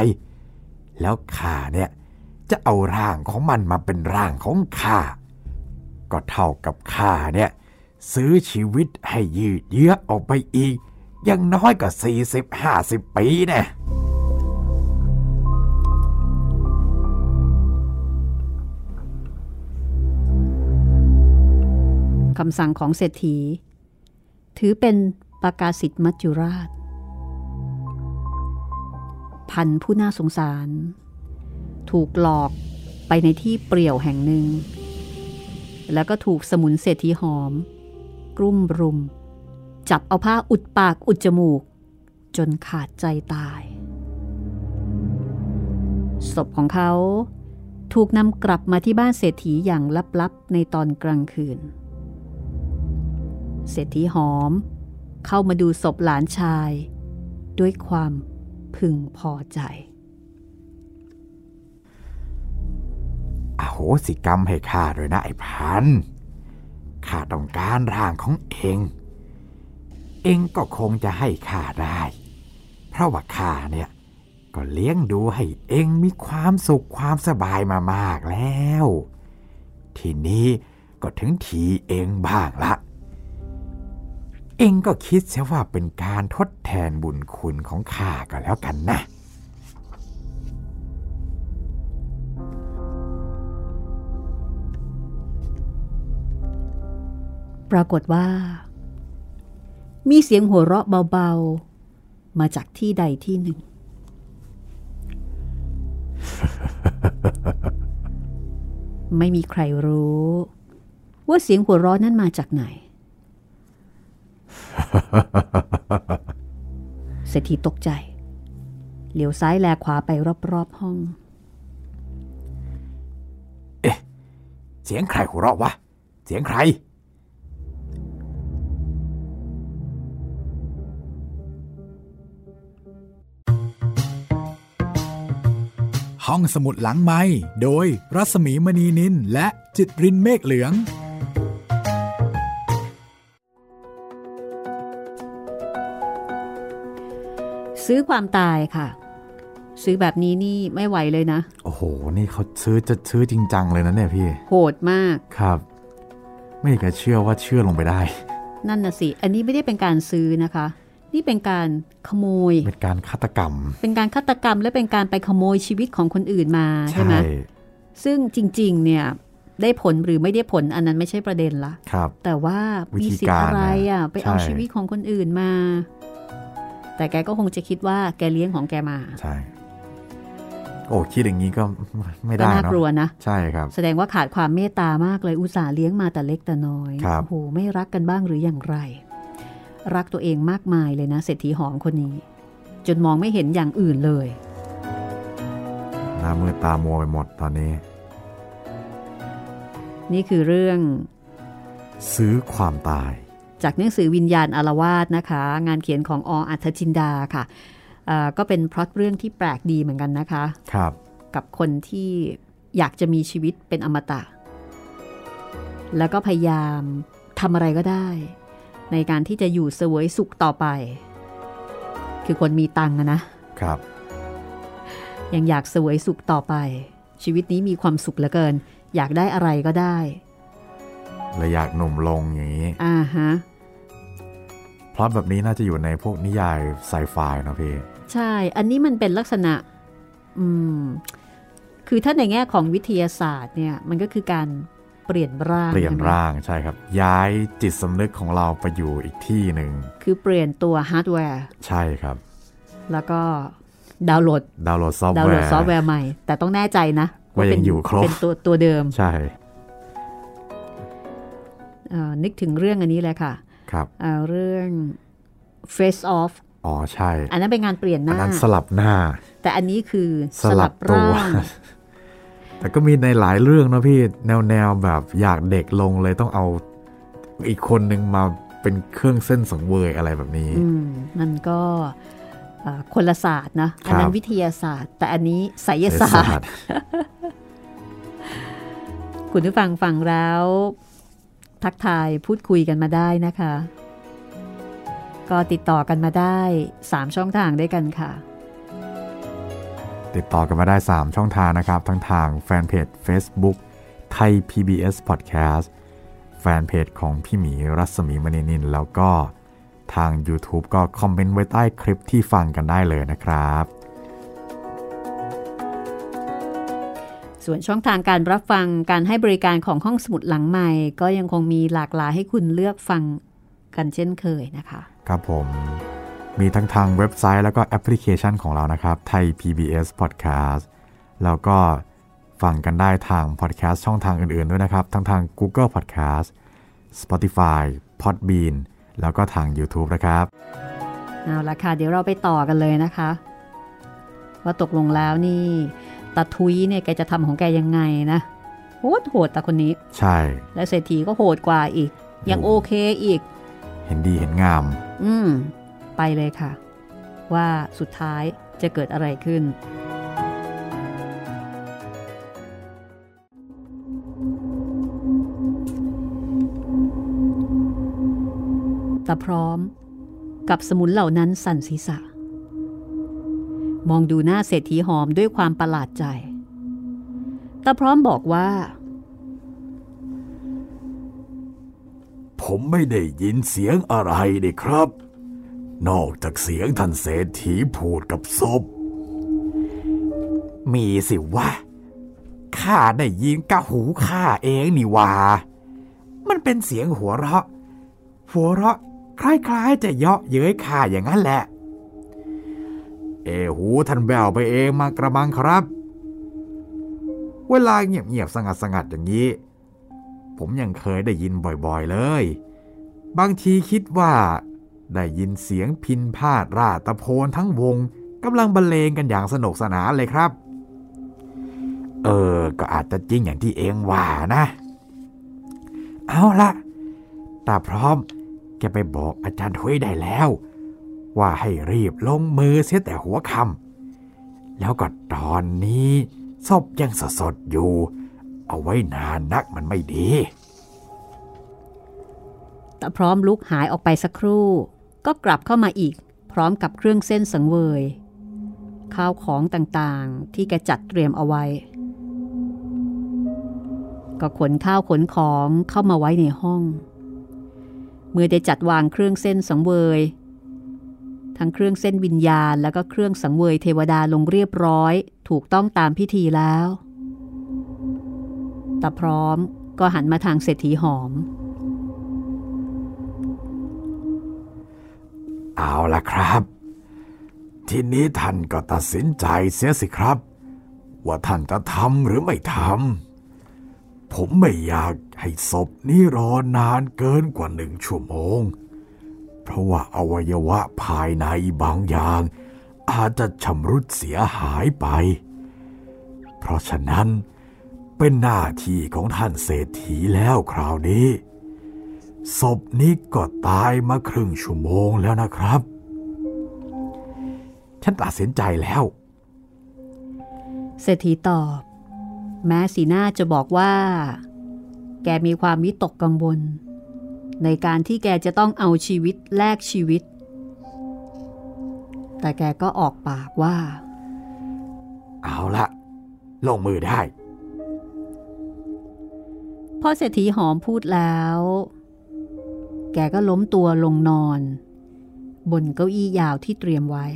แล้วข้าเนี่ยจะเอาร่างของมันมาเป็นร่างของข้าก็เท่ากับข้าเนี่ยซื้อชีวิตให้ยืดเยื้อออกไปอีกยังน้อยกว่าสี่สิบห้าสิบปีนี่
คำสั่งของเศรษฐี ถือเป็นประกาศสิทธิ์มัจจุราช พันผู้น่าสงสาร ถูกหลอกไปในที่เปรี่ยวแห่งหนึ่ง แล้วก็ถูกสมุนเศรษฐีหอม กลุ่มรุม จับเอาผ้าอุดปากอุดจมูก จนขาดใจตาย ศพของเขาถูกนำกลับมาที่บ้านเศรษฐีอย่างลับๆในตอนกลางคืน เศรษฐีหอม เข้ามาดูศพหลานชาย ด้วยความพึงพอใจ
อโหสิกรรมให้ข้าด้วยนะไอ้พันข้าต้องการร่างของเอง เองก็คงจะให้ข้าได้ เพราะว่าข้าเนี่ยก็เลี้ยงดูให้เองมีความสุขความสบายมามากแล้ว ทีนี้ก็ถึงทีเองบ้างละ เองก็คิดเสียว่าเป็นการทดแทนบุญคุณของข้าก็แล้วกันนะ
ปรากฏว่า มีเสียงหัวเราะเบาๆ มาจากที่ใดที่หนึ่ง ไม่มีใครรู้ ว่าเสียงหัวเราะนั้นมาจากไหน เศรษฐีตกใจ เหลียวซ้ายแลขวาไปรอบๆห้อง
เอ๊ะ เสียงใครหัวเราะวะ เสียงใคร
ห้องสมุดหลังไม้โดยรัสมีมณีนินและจิตรินเมฆเหลือง
ซื้อความตายค่ะ ซื้อแบบนี้นี่ไม่ไหวเลยนะ
โอ้โห นี่เขาซื้อจะซื้อจริงจังเลยนะเนี่ยพี่
โหดมาก
ครับ ไม่อยากจะเชื่อว่าเชื่อลงไปได้
นั่นน่ะสิ อันนี้ไม่ได้เป็นการซื้อนะคะ นี่เป็นการขโมย
เป็นการฆาตกรรม
เป็นการฆาตกรรมและเป็นการไปขโมยชีวิตของคนอื่นมาใช่ไหมซึ่งจริง ๆ เนี่ยได้ผลหรือไม่ได้ผลอันนั้นไม่ใช่ประเด็นละ
ครับ
แต่ว่า
วิ
มี
ธี
สิทธิ์
การ
อะไรอะ
นะ
ไปเอา
ใช่
ชีวิตของคนอื่นมา แต่แกก็คงจะคิดว่าแกเลี้ยงของแกมา
ใช่ โอ้คิดอย่างนี้ก็ไม่
ก็
ได้
น่า
เนาะ
กลัวนะ
ใช่ครับ
แสดงว่าขาดความเมตตามากเลยอุตส่าห์เลี้ยงมาแต่เล็กแต่น้อย
ครับ
โอ้โหไม่รักกันบ้างหรืออย่างไร รักตัวเองมากมายเลยนะเศรษฐีหอมคนนี้ จนมองไม่เห็นอย่างอื่นเลย
หน้ามือตามัวไปหมดตอนนี้
นี่คือเรื่อง
ซื้อความตาย
จากหนังสือวิญญาณอารวาสนะคะ งานเขียนของออัธจินดาค่ะอ่าก็เป็นพล็อตเรื่องที่แปลกดีเหมือนกันนะคะ
ครับ
กับคนที่อยากจะมีชีวิตเป็นอมตะ แล้วก็พยายามทำอะไรก็ได้ ในการที่จะอยู่เสวยสุขต่อไป คือคนมีตังค์อะนะ
ครับ
ยังอยากเสวยสุขต่อไป ชีวิตนี้มีความสุขเหลือเกิน อยากได้อะไรก็ได้
และอยากหนุ่มลงอย่างนี้
อ่าฮะ
พ ล็อตแบบนี้น่าจะอยู่ในพวกนิยายไซไฟเนาะพี่
ใช่ อันนี้มันเป็นลักษณะ อืม คือถ้าในแง่ของวิทยาศาสตร์เนี่ย มันก็คือการเปลี่ยนร่าง
เปลี่ยนร่างใช่ครับ ย้ายจิตสำนึกของเราไปอยู่อีกที่หนึ่ง
คือเปลี่ยนตัวฮาร์ดแวร์
ใช่ครับ
แล้วก็ดาวน์โหลด
ดาวน์โหลดซอฟต์แวร์
ดาวน์
แว
โหลดซอฟต์แวร์ใหม่ แต่ต้องแน่ใจนะ
ว่ายังอยู่ครบ
เป็นตัวตัวเดิม
ใช่
นึกถึงเรื่องอันนี้เลยค่ะ
ครับ
เอ่อเรื่อง Face Off
อ๋อใช่
อันนั้นเป็นงานเปลี่ยนห
น้า
อั
นนั้นสลับหน้า
แต่อันนี้คือ
สลับตัว
ร่าง
แต่ก็มีในหลายเรื่องเนอะพี่แนวแนวๆแบบอยากเด็กลงเลยต้องเอาอีกคนหนึ่งมาเป็นเครื่องเส้นสังเวยอะไรแบบนี้
อืมมันก็เอ่อคนละศาสตร์นะ อันนั้
ครั
น
บ
วิทยาศาสตร์ แต่อันนี้ไสย
ไส
ศาสตร์ คุณผู้ฟังฟังแล้ว ทักทายพูดคุยกันมาได้นะคะ ก็ติดต่อกันมาได้ 3 ช่องทางด้วยกันค่ะ
ติดต่อกันมาได้ 3 ช่องทางนะครับ ทั้งทางแฟนเพจ Facebook ไทย PBS Podcast แฟนเพจของพี่หมีรัศมีมณีนิน แล้วก็ทาง YouTube ก็คอมเมนต์ไว้ใต้คลิปที่ฟังกันได้เลยนะครับ
ส่วนช่องทางการรับฟังการให้บริการของห้องสมุดหลังใหม่ ก็ยังคงมีหลากหลายให้คุณเลือกฟังกันเช่นเคยนะคะ
ครับผม มีทั้งทางเว็บไซต์แล้วก็แอปพลิเคชันของเรานะครับ ไทย PBS Podcast แล้วก็ฟังกันได้ทางพอดแคสต์ช่องทางอื่นๆด้วยนะครับ ทั้งทาง Google Podcast Spotify Podbean แล้วก็ทาง YouTube นะครับ
เอาละค่ะ เดี๋ยวเราไปต่อกันเลยนะคะ ว่าตกลงแล้วนี่ ตาทุยเนี่ยแกจะทำของแกยังไงนะโหดโหดตาคนนี้
ใช่
และเศรษฐีก็โหดกว่าอีก ยังโอเคอีก
เห็นดีเห็นงาม
อืม ไปเลยค่ะ ว่าสุดท้ายจะเกิดอะไรขึ้นตาพร้อมกับสมุนเหล่านั้นสั่นศีรษะ มองดูหน้าเศรษฐีหอมด้วยความประหลาดใจตาพร้อมบอกว่า
ผมไม่ได้ยินเสียงอะไรนี่ครับ นอกจากเสียงท่านเศรษฐีพูดกับศพ
มีสิวะข้าได้ยินกะหูข้าเองนี่ว่ามันเป็นเสียงหัวเราะ หัวเราะคล้ายๆจะเยาะเย้ยข้าอย่างนั้นแหละ
หูท่านแววไปเองมากระมังครับ เวลาเงียบๆสงัดสงัดๆอย่างนี้ ผมยังเคยได้ยินบ่อยๆเลย บางทีคิดว่าได้ยินเสียงพินพาดราตะโพนทั้งวงกำลังบรรเลงกันอย่างสนุกสนานเลยครับ
เออ ก็อาจจะจริงอย่างที่เองว่านะ เอาละตาพร้อมแกไปบอกอาจารย์ทุยได้แล้ว ว่าให้รีบลงมือเสียแต่หัวคำแล้วก็ตอนนี้ศพยังสดๆอยู่ เอาไว้นานนักมันไม่ดี
ตาพร้อมลุกหายออกไปสักครู่ ก็กลับเข้ามาอีก พร้อมกับเครื่องเส้นสังเวย ข้าวของต่างๆที่แกจัดเตรียมเอาไว้ ก็ขนข้าวขนของเข้ามาไว้ในห้อง เมื่อได้จัดวางเครื่องเส้นสังเวย ทั้งเครื่องเส้นวิญญาณ แล้วก็เครื่องสังเวยเทวดาลงเรียบร้อย ถูกต้องตามพิธีแล้วตาพร้อมก็หันมาทางเศรษฐีหอม
เอาละครับ ทีนี้ท่านก็ตัดสินใจเสียสิครับ ว่าท่านจะทำหรือไม่ทำผมไม่อยากให้ศพนี้รอนานเกินกว่าหนึ่งชั่วโมง เพราะว่าอวัยวะภายในบางอย่าง อาจจะชำรุดเสียหายไป เพราะฉะนั้น เป็นหน้าที่ของท่านเศรษฐีแล้วคราวนี้ ศพนี้ก็ตายมาครึ่งชั่วโมงแล้วนะครับ
ฉันตัดสินใจแล้ว
เศรษฐีตอบ แม้สีหน้าจะบอกว่า แกมีความวิตกกังวล ในการที่แกจะต้องเอาชีวิตแลกชีวิต แต่แกก็ออกปากว่า
เอาละลงมือได้
พอเศรษฐีหอมพูดแล้ว แกก็ล้มตัวลงนอน บนเก้าอี้ยาวที่เตรียมไว้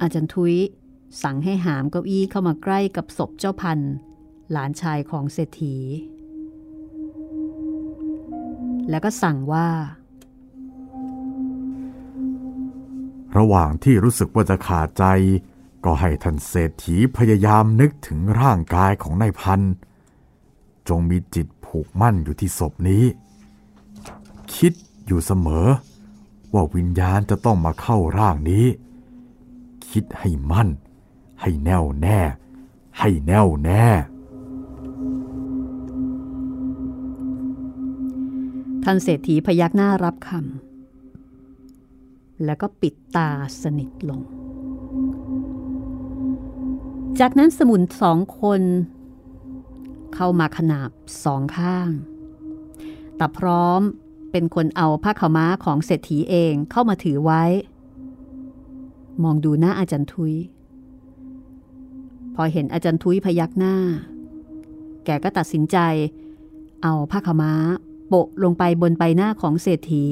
อาจารย์ทุยสั่งให้หามเก้าอี้เข้ามาใกล้กับศพเจ้าพันธุ์หลานชายของเศรษฐี แล้วก็สั่งว่า
ระหว่างที่รู้สึกว่าจะขาดใจ ก็ให้ท่านเศรษฐีพยายามนึกถึงร่างกายของนายพัน จงมีจิตผูกมั่นอยู่ที่ศพนี้ คิดอยู่เสมอ ว่าวิญญาณจะต้องมาเข้าร่างนี้ คิดให้มั่น ให้แน่วแน่ ให้แน่วแน่
ท่านเศรษฐีพยักหน้ารับคำแล้วก็ปิดตาสนิทลง จากนั้นสมุนสองคน เข้ามาขนาบสองข้างแต่พร้อมเป็นคนเอาผ้าขาวม้าของเศรษฐีเองเข้ามาถือไว้ มองดูหน้าอาจารย์ทุย พอเห็นอาจารย์ทุยพยักหน้า แกก็ตัดสินใจ เอาผ้าขาวม้า โปะลงไปบนใบหน้าของเศรษฐี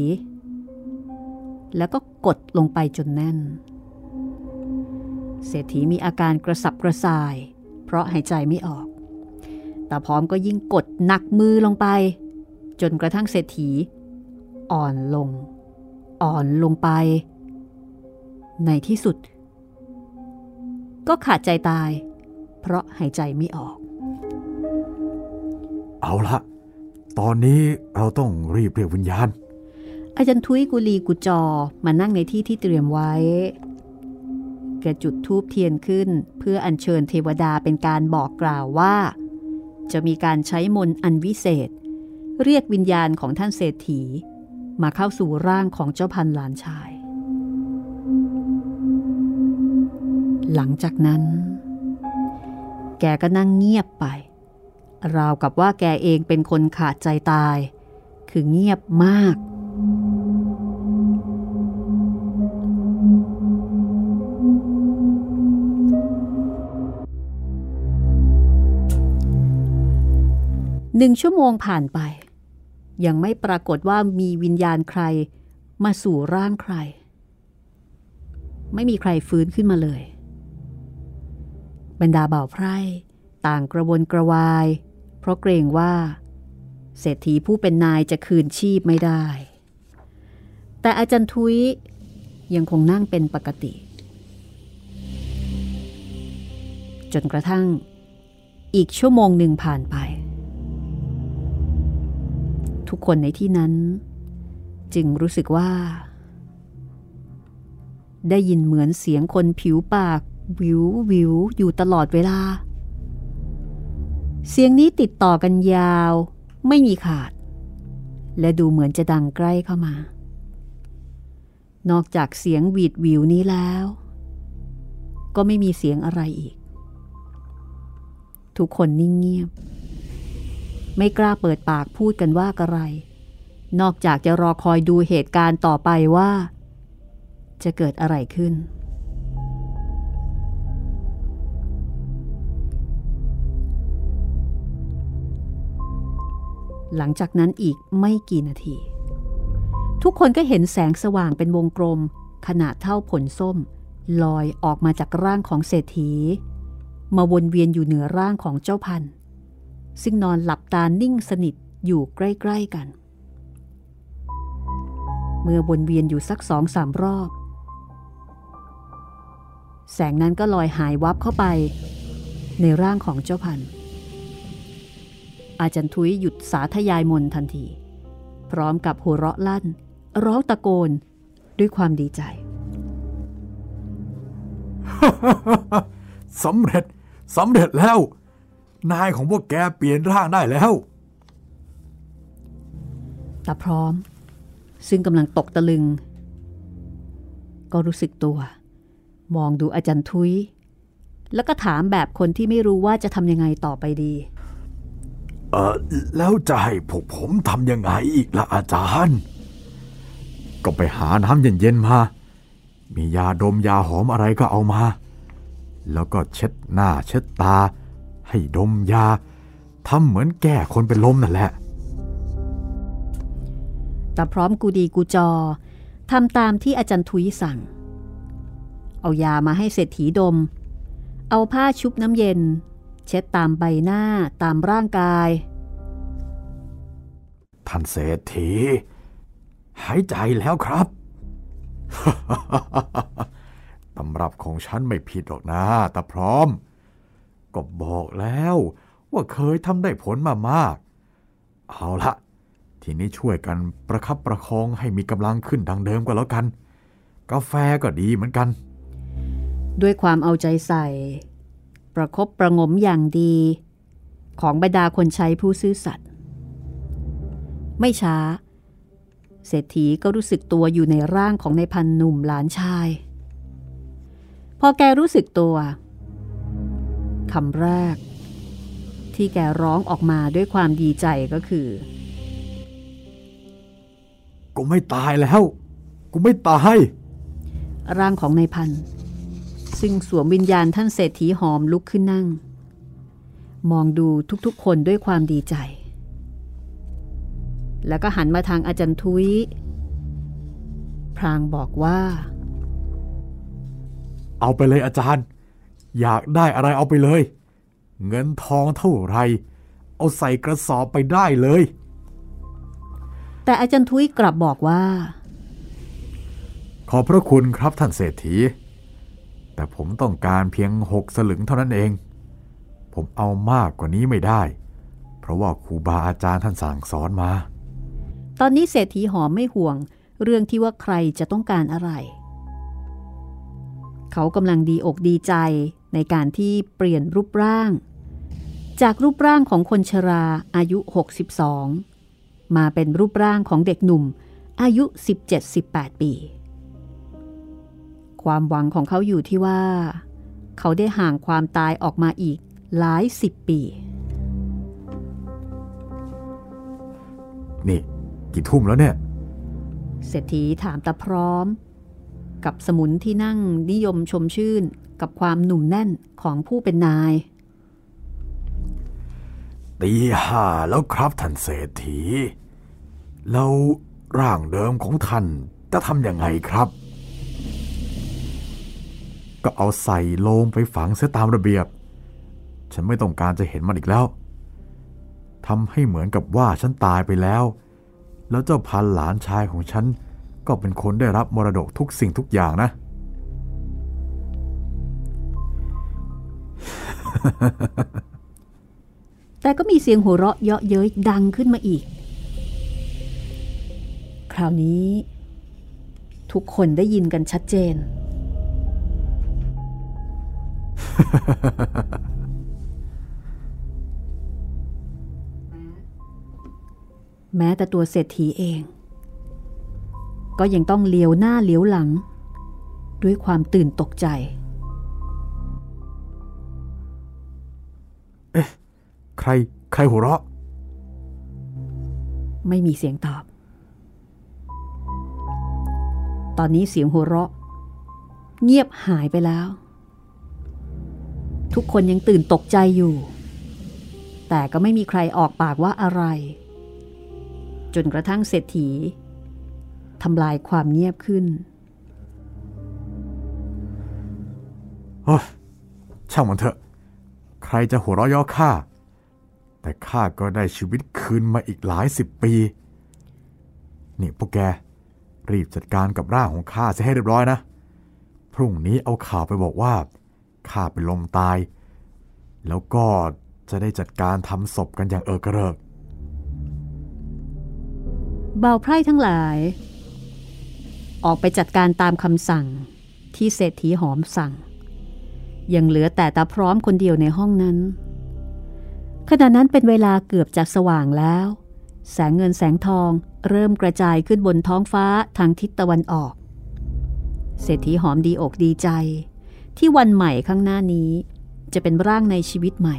แล้วก็กดลงไปจนแน่น เศรษฐีมีอาการกระสับกระส่าย เพราะหายใจไม่ออก แต่พร้อมก็ยิ่งกดหนักมือลงไป จนกระทั่งเศรษฐี อ่อนลง อ่อนลงไป ในที่สุด ก็ขาดใจตาย เพราะหายใจไม่ออก
เอาละ ตอนนี้เราต้องรีบเรียกวิญญาณ
อาจารย์ทุยกุลีกุจอมานั่งในที่ที่เตรียมไว้ แกจุดทูบเทียนขึ้น เพื่ออัญเชิญเทวดาเป็นการบอกกล่าวว่า จะมีการใช้มนต์อันวิเศษ เรียกวิญญาณของท่านเศรษฐี มาเข้าสู่ร่างของเจ้าพันหลานชาย หลังจากนั้น แกก็นั่งเงียบไป ราวกับว่าแกเองเป็นคนขาดใจตาย คือเงียบมาก หนึ่งชั่วโมงผ่านไป ยังไม่ปรากฏว่ามีวิญญาณใครมาสู่ร่างใคร ไม่มีใครฟื้นขึ้นมาเลย บรรดาบ่าวไพร่ต่างกระวนกระวาย เพราะเกรงว่า เศรษฐีผู้เป็นนายจะคืนชีพไม่ได้ แต่อาจารย์ทุยยังคงนั่งเป็นปกติ จนกระทั่ง อีกชั่วโมงหนึ่งผ่านไป ทุกคนในที่นั้น จึงรู้สึกว่า ได้ยินเหมือนเสียงคนผิวปากวิววิวอยู่ตลอดเวลา เสียงนี้ติดต่อกันยาว ไม่มีขาด และดูเหมือนจะดังใกล้เข้ามา นอกจากเสียงหวีดวิวนี้แล้ว ก็ไม่มีเสียงอะไรอีก ทุกคนนิ่งเงียบ ไม่กล้าเปิดปากพูดกันว่าอะไร นอกจากจะรอคอยดูเหตุการณ์ต่อไปว่า จะเกิดอะไรขึ้น หลังจากนั้นอีกไม่กี่นาที ทุกคนก็เห็นแสงสว่างเป็นวงกลม ขนาดเท่าผลส้ม ลอยออกมาจากร่างของเศรษฐี มาวนเวียนอยู่เหนือร่างของเจ้าพัน ซึ่งนอนหลับตานิ่งสนิทอยู่ใกล้ ๆกัน เมื่อวนเวียนอยู่สักสองสามรอบ แสงนั้นก็ลอยหายวับเข้าไป ในร่างของเจ้าพันธุ์ อาจารย์ทุยหยุดสาธยายมนทันที พร้อมกับหัวเราะลั่น ร้องตะโกนด้วยความดีใจ
สำเร็จสำเร็จแล้ว นายของพวกแกเปลี่ยนร่างได้แล้ว
ตาพร้อม ซึ่งกำลังตกตะลึง ก็รู้สึกตัว มองดูอาจารย์ทุย แล้วก็ถามแบบคนที่ไม่รู้ว่าจะทำยังไงต่อไปดี
เออแล้วจะให้พวกผมทำยังไงอีกล่ะอาจารย์ ก็ไปหาน้ำเย็นๆมา มียาดมยาหอมอะไรก็เอามา แล้วก็เช็ดหน้าเช็ดตา ให้ดมยาทำเหมือนแก้คนเป็นลมนั่นแหละ
แต่พร้อมกูดีกูจอทำตามที่อาจารย์ทุยสั่ง เอายามาให้เศรษฐีดม เอาผ้าชุบน้ำเย็น เช็ดตามใบหน้าตามร่างกาย
ท่านเศรษฐี หายใจแล้วครับตำรับของฉันไม่ผิดหรอกนะแต่พร้อม ก็บอกแล้วว่าเคยทำได้ผลมามาก เอาละทีนี้ช่วยกันประคับประคองให้มีกำลังขึ้นดังเดิมก็แล้วกัน กาแฟก็ดีเหมือนกัน
ด้วยความเอาใจใส่ ประคบประงมอย่างดี ของบรรดาคนใช้ผู้ซื่อสัตย์ไม่ช้า เศรษฐีก็รู้สึกตัวอยู่ในร่างของในพันหนุ่มหลานชาย พอแกรู้สึกตัวคำแรก ที่แกร้องออกมาด้วยความดีใจก็คือ
กูไม่ตายแล้ว กูไม่ตาย
ร่างของนายพันธุ์ ซึ่งสวมวิญญาณท่านเศรษฐีหอมลุกขึ้นนั่ง มองดูทุกๆคนด้วยความดีใจ แล้วก็หันมาทางอาจารย์ทุยพรางบอกว่า
เอาไปเลยอาจารย์ อยากได้อะไรเอาไปเลย เงินทองเท่าไหรเอาใส่กระสอบไปได้เลย
แต่อาจารย์ทุยกลับบอกว่า
ขอบพระคุณครับท่านเศรษฐี แต่ผมต้องการเพียงหกสลึงเท่านั้นเอง ผมเอามากกว่านี้ไม่ได้ เพราะว่าครูบาอาจารย์ท่านสั่งสอนมา
ตอนนี้เศรษฐีหอมไม่ห่วง เรื่องที่ว่าใครจะต้องการอะไร เขากำลังดีอกดีใจในการที่เปลี่ยนรูปร่าง จากรูปร่างของคนชราอายุ 62 มาเป็นรูปร่างของเด็กหนุ่มอายุ 17-18 ปี ความหวังของเขาอยู่ที่ว่า เขาได้ห่างความตายออกมาอีกหลายสิบปี
นี่ กี่ทุ่มแล้วเนี่ย
เศรษฐีถามตาพร้อม กับสมุนที่นั่งนิยมชมชื่นกับความหนุ่มแน่นของผู้เป็นนาย
ตีห้าแล้วครับท่านเศรษฐี แล้วร่างเดิมของท่านจะทำยังไงครับ ก็เอาใส่โลงไปฝังเสียตามระเบียบ ฉันไม่ต้องการจะเห็นมันอีกแล้วทำให้เหมือนกับว่าฉันตายไปแล้ว แล้วเจ้าพันหลานชายของฉันก็เป็นคนได้รับมรดกทุกสิ่งทุกอย่างนะ
แต่ก็มีเสียงหัวเราะเยาะเย้ยดังขึ้นมาอีก คราวนี้ ทุกคนได้ยินกันชัดเจน แม้แต่ตัวเศรษฐีเอง ก็ยังต้องเลี้ยวหน้าเลี้ยวหลัง ด้วยความตื่นตกใจ
ใคร ใครหัวเราะ
ไม่มีเสียงตอบ ตอนนี้เสียงหัวเราะ เงียบหายไปแล้ว ทุกคนยังตื่นตกใจอยู่ แต่ก็ไม่มีใครออกปากว่าอะไร จนกระทั่งเศรษฐีทำลายความเงียบขึ้น
เฮ้ยช่างมันเถอะ ใครจะหัวเราะย่อข้า แต่ข้าก็ได้ชีวิตคืนมาอีกหลายสิบปี นี่พวกแก รีบจัดการกับร่างของข้าเสียให้เรียบร้อยนะ พรุ่งนี้เอาข่าวไปบอกว่า ข้าเป็นลมตาย แล้วก็จะได้จัดการทำศพกันอย่างเออกระเริก
เบาไพร่ทั้งหลาย ออกไปจัดการตามคำสั่งที่เศรษฐีหอมสั่ง ยังเหลือแต่ตาพร้อมคนเดียวในห้องนั้น ขณะนั้นเป็นเวลาเกือบจะสว่างแล้ว แสงเงินแสงทองเริ่มกระจายขึ้นบนท้องฟ้าทางทิศตะวันออก เศรษฐีหอมดีอกดีใจ ที่วันใหม่ข้างหน้านี้ จะเป็นร่างในชีวิตใหม่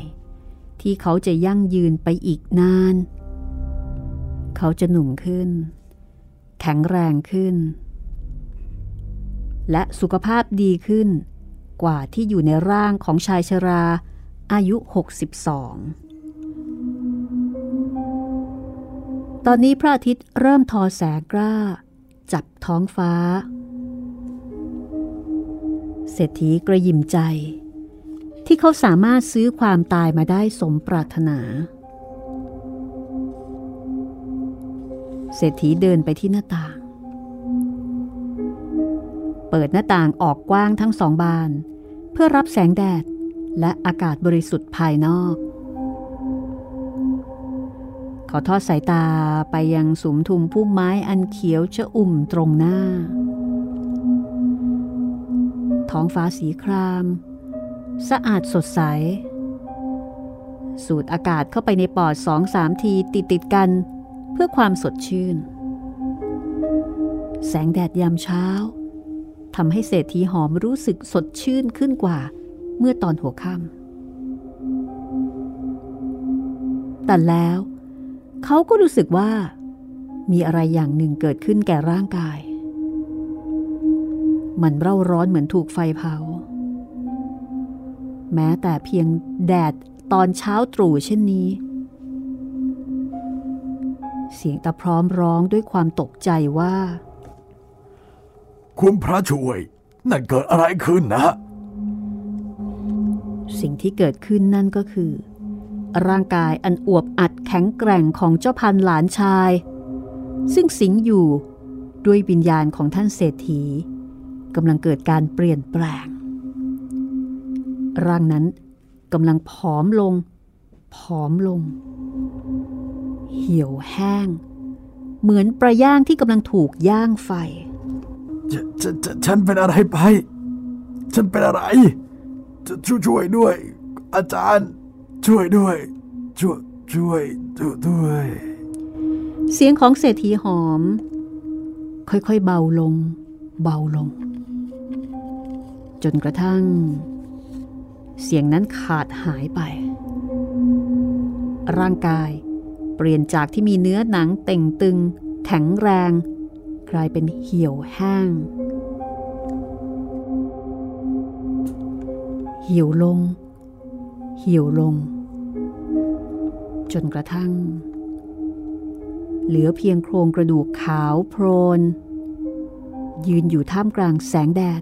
ที่เขาจะยั่งยืนไปอีกนาน เขาจะหนุ่มขึ้น แข็งแรงขึ้น และสุขภาพดีขึ้น กว่าที่อยู่ในร่างของชายชราอายุ 62 ตอนนี้พระอาทิตย์เริ่มทอแสงกล้า จับท้องฟ้า เศรษฐีกระยิมใจ ที่เขาสามารถซื้อความตายมาได้สมปรารถนา เศรษฐีเดินไปที่หน้าต่าง เปิดหน้าต่างออกกว้างทั้งสองบาน เพื่อรับแสงแดดและอากาศบริสุทธิ์ภายนอก เขาทอดสายตาไปยังสุมทุมพุ่มไม้อันเขียวชะอุ่มตรงหน้า ท้องฟ้าสีคราม สะอาดสดใส สูดอากาศเข้าไปในปอดสองสามทีติดติดกันเพื่อความสดชื่น แสงแดดยามเช้าทำให้เศรษฐีหอมรู้สึกสดชื่นขึ้นกว่าเมื่อตอนหัวค่ำแต่แล้วเขาก็รู้สึกว่า มีอะไรอย่างหนึ่งเกิดขึ้นแก่ร่างกาย มันเร่าร้อนเหมือนถูกไฟเผา แม้แต่เพียงแดดตอนเช้าตรู่เช่นนี้ เสียงตาพร้อมร้องด้วยความตกใจว่า
คุณพระช่วย นั่นเกิดอะไรขึ้นนะ
สิ่งที่เกิดขึ้นนั่นก็คือ ร่างกายอันอวบอัดแข็งแกร่งของเจ้าพันหลานชาย ซึ่งสิงอยู่ด้วยวิญญาณของท่านเศรษฐี กำลังเกิดการเปลี่ยนแปลง ร่างนั้นกำลังผอมลง ผอมลง เหี่ยวแห้ง เหมือนปลาย่างที่กำลังถูกย่างไฟ
ฉฉฉฉันเป็นอะไรไป ฉันเป็นอะไรจะช่วยช่วยด้วย อาจารย์ ช่วยด้วย ช่วยช่วยด้วย
เสียงของเศรษฐีหอม ค่อยๆเบาลง เบาลง จนกระทั่ง เสียงนั้นขาดหายไป ร่างกายเปลี่ยนจากที่มีเนื้อหนังเต่งตึง แข็งแรง กลายเป็นเหี่ยวแห้ง เหี่ยวลง เหี่ยวลง จนกระทั่ง เหลือเพียงโครงกระดูกขาวโพลนยืนอยู่ท่ามกลางแสงแดด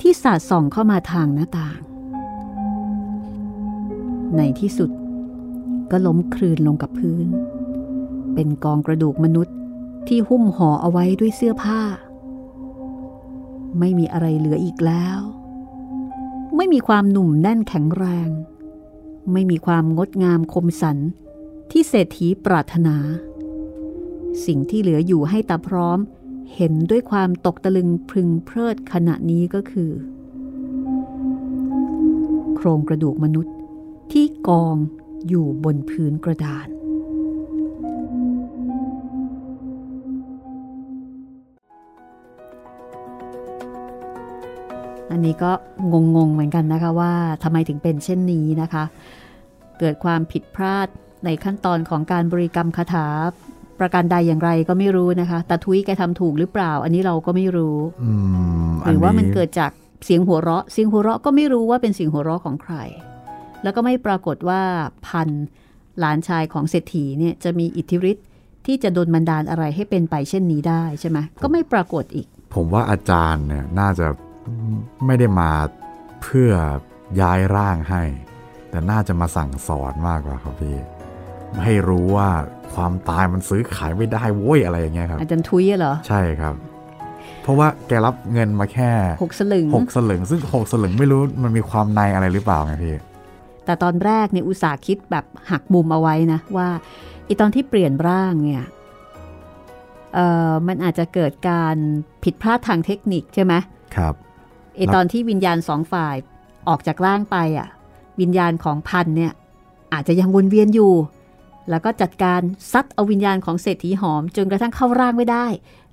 ที่สาดส่องเข้ามาทางหน้าต่าง ในที่สุด ก็ล้มคลืนลงกับพื้น เป็นกองกระดูกมนุษย์ที่หุ้มห่อเอาไว้ด้วยเสื้อผ้า ไม่มีอะไรเหลืออีกแล้ว ไม่มีความหนุ่มแน่นแข็งแรง ไม่มีความงดงามคมสันที่เศรษฐีปรารถนา สิ่งที่เหลืออยู่ให้ตาพร้อม เห็นด้วยความตกตะลึงพึงเพลิดขณะนี้ก็คือ โครงกระดูกมนุษย์ที่กองอยู่บนพื้นกระดาน อันนี้ก็งงๆเหมือนกันนะคะว่าทำไมถึงเป็นเช่นนี้นะคะ เกิดความผิดพลาดในขั้นตอนของการบริกรรมคาถา ประการใดอย่างไรก็ไม่รู้นะคะแต่ทุยแกทำถูกหรือเปล่า อันนี้เราก็ไม่รู้
อืม
หรือว่ามัน
อั
เกิดจากเสียงหัวเราะ เสียงหัวเราะก็ไม่รู้ว่าเป็นเสียงหัวเราะของใคร แล้วก็ไม่ปรากฏว่าพันธุ์หลานชายของเศรษฐีเนี่ยจะมีอิทธิฤทธิ์ที่จะโดนบันดาลอะไรให้เป็นไปเช่นนี้ได้ใช่ไหมก็ไม่ปรากฏอีก
ผมว่าอาจารย์เนี่ยน่าจะไม่ได้มาเพื่อย้ายร่างให้ แต่น่าจะมาสั่งสอนมากกว่าครับพี่ ให้รู้ว่าความตายมันซื้อขายไม่ได้โว้ยอะไรอย่างเงี้ยครับ
อาจารย์ทุยอะเหรอ
ใช่ครับ เพราะว่าแกรับเงินมาแค่
หกสลึง
หกสลึง ซึ่งหกสลึงไม่รู้มันมีความในอะไรหรือเปล่าไงพี่
แต่ตอนแรกเนี่ยอุตส่าห์คิดแบบหักมุมเอาไว้นะว่าไอตอนที่เปลี่ยนร่างเนี่ยเอ่อมันอาจจะเกิดการผิดพลาดทางเทคนิคใช่ไหม
ครับ
ไอตอนที่วิญญาณสองฝ่ายออกจากร่างไปอะ วิญญาณของพันเนี่ยอาจจะยังวนเวียนอยู่ แล้วก็จัดการซัดเอาวิญญาณของเศรษฐีหอม จนกระทั่งเข้าร่างไม่ได้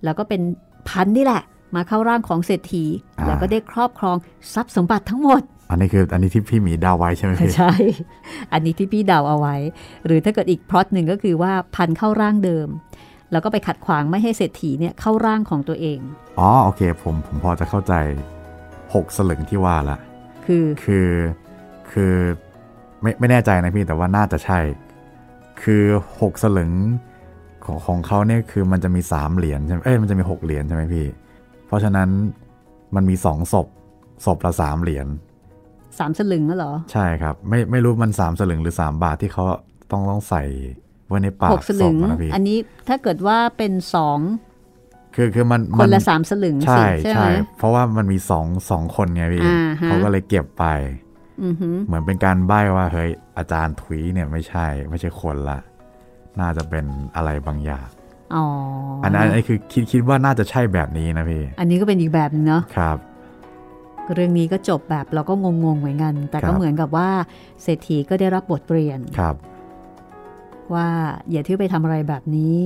แล้วก็เป็นพันนี่แหละ มาเข้าร่างของเศรษฐี
อ่า
แล้วก็ได้ครอบครองทรัพย์สมบัติทั้งหมด
อันนี้คืออันนี้ที่พี่หมีเดาไว้ใช่ไหมพี่
ใช่ อันนี้ที่พี่เดาเอาไว้ หรือถ้าเกิดอีกพล็อตหนึ่งก็คือว่าพันเข้าร่างเดิม แล้วก็ไปขัดขวางไม่ให้เศรษฐีเนี่ยเข้าร่างของตัวเอง
อ๋อโอเค ผมผมพอจะเข้าใจหกสลึงที่ว่าละ
คือ
คือคือไม่ไม่แน่ใจนะพี่แต่ว่าน่าจะใช่ คือหกสลึงของของเขาเนี่ยคือมันจะมีสามเหรียญใช่ไหมเอ้ยมันจะมีหกเหรียญใช่ไหมพี่ เพราะฉะนั้นมันมีสองศพ ศพละสามเหรียญ
สามสลึงน่ะเหรอ
ใช่ครับ ไม่ไม่รู้มันสามสลึงหรือสามบาทที่เขาต้องต้องใส่ไว้ในปาก
หกสลึง
ศพอะนะพี่
อันนี้ถ้าเกิดว่าเป็นสอง
คือคือมัน
ค
มัน
ละสามสลึง
ใช่
สิใช่ไหม
ใช่ เพราะว่ามันมีสองสองคนไงพี่
อ่าฮะ
เขาก็เลยเก็บไป
อือหือ
เหมือนเป็นการใบ้ว่าเฮ้ยอาจารย์ถุยเนี่ยไม่ใช่ ไม่ใช่คนละ น่าจะเป็นอะไรบางอย่าง
อ๋อ
อั
อั
นนั้นอันนี้คือคิดคิดว่าน่าจะใช่แบบนี้นะพี่
อันนี้ก็เป็นอีกแบบหนึงเนาะ
ครับ
เรื่องนี้ก็จบแบบเราก็งงๆเหมือนกัน แต่
ครั
ก็
บ
เหมือนกับว่าเศรษฐีก็ได้รับบทเรียน
ครับ
ว่าอย่าที่ไปทำอะไรแบบนี้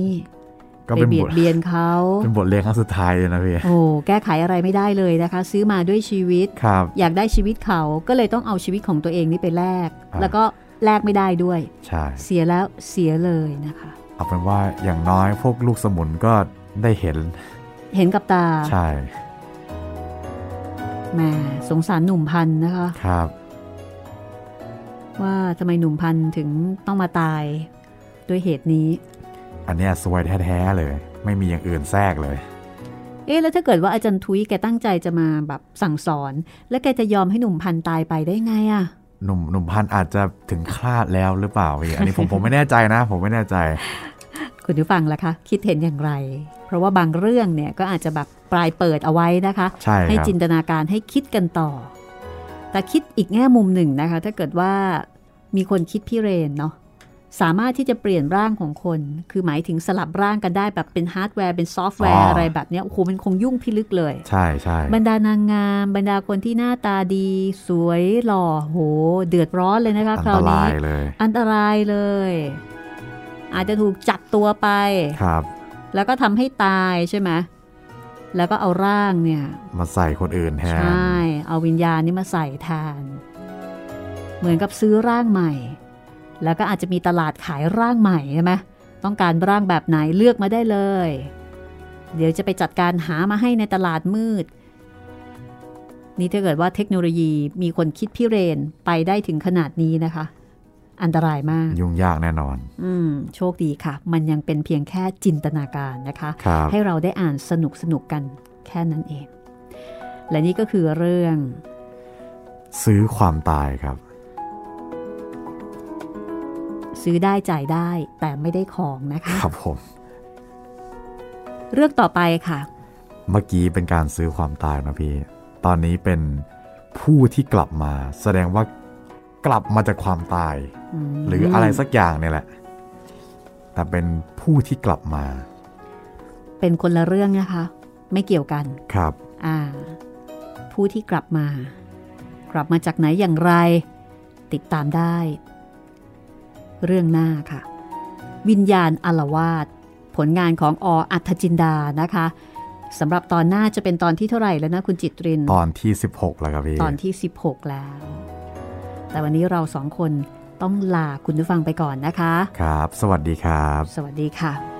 ก็
ไป
เป็น
เบี
บ
ยด
ท
เบียนเขา
เป็นบทเรียนครั้งสุดท้ายเลยนะพี่
โอ้แก้ไขอะไรไม่ได้เลยนะคะ ซื้อมาด้วยชีวิต
ครับ
อยากได้ชีวิตเขาก็เลยต้องเอาชีวิตของตัวเองนี่ไปแลก
อ่า
แล้วก็แลกไม่ได้ด้วย
ใช่
เสียแล้วเสียเลยนะคะ
เอาเป็นว่าอย่างน้อยพวกลูกสมุนก็ได้เห็น
เห็นกับตา
ใช่
แหมสงสารหนุ่มพันธุ์นะคะ
ครับ
ว่าทำไมหนุ่มพันธุ์ถึงต้องมาตายด้วยเหตุนี้
อันเนี้ยสวยแท้ๆเลย ไม่มีอย่างอื่นแทรกเลย
เอ๊ะแล้วถ้าเกิดว่าอาจารย์ทุยแกตั้งใจจะมาแบบสั่งสอน แล้วแกจะยอมให้หนุ่มพันธุ์ตายไปได้ไงอะ
หนุ่มหนุ่มพันธุ์อาจจะถึงฆาตแล้วหรือเปล่าพี่อันนี้ผมผมไม่แน่ใจนะ ผมไม่แน่ใจ
คุคุณผู้ฟังล่ะคะ คิดเห็นอย่างไร เพราะว่าบางเรื่องเนี่ยก็อาจจะแบบปลายเปิดเอาไว้นะคะ
ใช่ครับ
จินตนาการให้คิดกันต่อ แต่คิดอีกแง่มุมหนึ่งนะคะ ถ้าเกิดว่ามีคนคิดพิเรนทร์เนาะ สามารถที่จะเปลี่ยนร่างของคน คือหมายถึงสลับร่างกันได้แบบเป็นฮาร์ดแวร์เป็นซอฟต์แวร์อะไรแบบเนี้ยโอ้โหมันคงยุ่งพิลึกเลย
ใช่ใช่
บรรดานางงาม บรรดาคนที่หน้าตาดี สวยหล่อโห เดือดร้อนเลยนะคะ
อัน
ครา
ต
ว
รา
นี้
ยเลย
อันตรายเลย อาจจะถูกจับตัวไป
ครับ
แล้วก็ทำให้ตายใช่ไหมแล้วก็เอาร่างเนี่ย
มาใส่คนอื่นแท
ใช
น่
เอาวิญญาณนี่มาใส่แทนเหมือนกับซื้อร่างใหม่ แล้วก็อาจจะมีตลาดขายร่างใหม่ใช่ไหมต้องการร่างแบบไหนเลือกมาได้เลย เดี๋ยวจะไปจัดการหามาให้ในตลาดมืด นี่ถ้าเกิดว่าเทคโนโลยีมีคนคิดพิเรนไปได้ถึงขนาดนี้นะคะ อันตรายมาก
ยุ่งยากแน่นอน
อืมโชคดีค่ะ มันยังเป็นเพียงแค่จินตนาการนะคะ
ครับ
ให้เราได้อ่านสนุกสนุกกันแค่นั้นเอง และนี่ก็คือเรื่อง
ซื้อความตายครับ
ซื้อได้จ่ายได้แต่ไม่ได้ของนะคะ
ครับผม
เรื่องต่อไปค่ะ
เมื่อกี้เป็นการซื้อความตายนะพี่ ตอนนี้เป็นผู้ที่กลับมา แสดงว่ากลับมาจากความตาย
ม
หรืออะไรสักอย่างเนี่ยแหละ แต่เป็นผู้ที่กลับมา
เป็นคนละเรื่องนะคะ ไม่เกี่ยวกัน
ครับ
อ่า ผู้ที่กลับมา กลับมาจากไหนอย่างไร ติดตามได้ เรื่องหน้าค่ะ วิญญาณอลวาดผลงานของออัธจินดานะคะสำหรับตอนหน้าจะเป็นตอนที่เท่าไหร่แล้วนะคุณจิตริน
ตอนที่ 16 แล้วครับพี่
ตอนที่ 16 แล้ว แต่วันนี้เราสองคนต้องลาคุณผู้ฟังไปก่อนนะคะ
ครับ สวัสดีครับ
สวัสดีค่ะ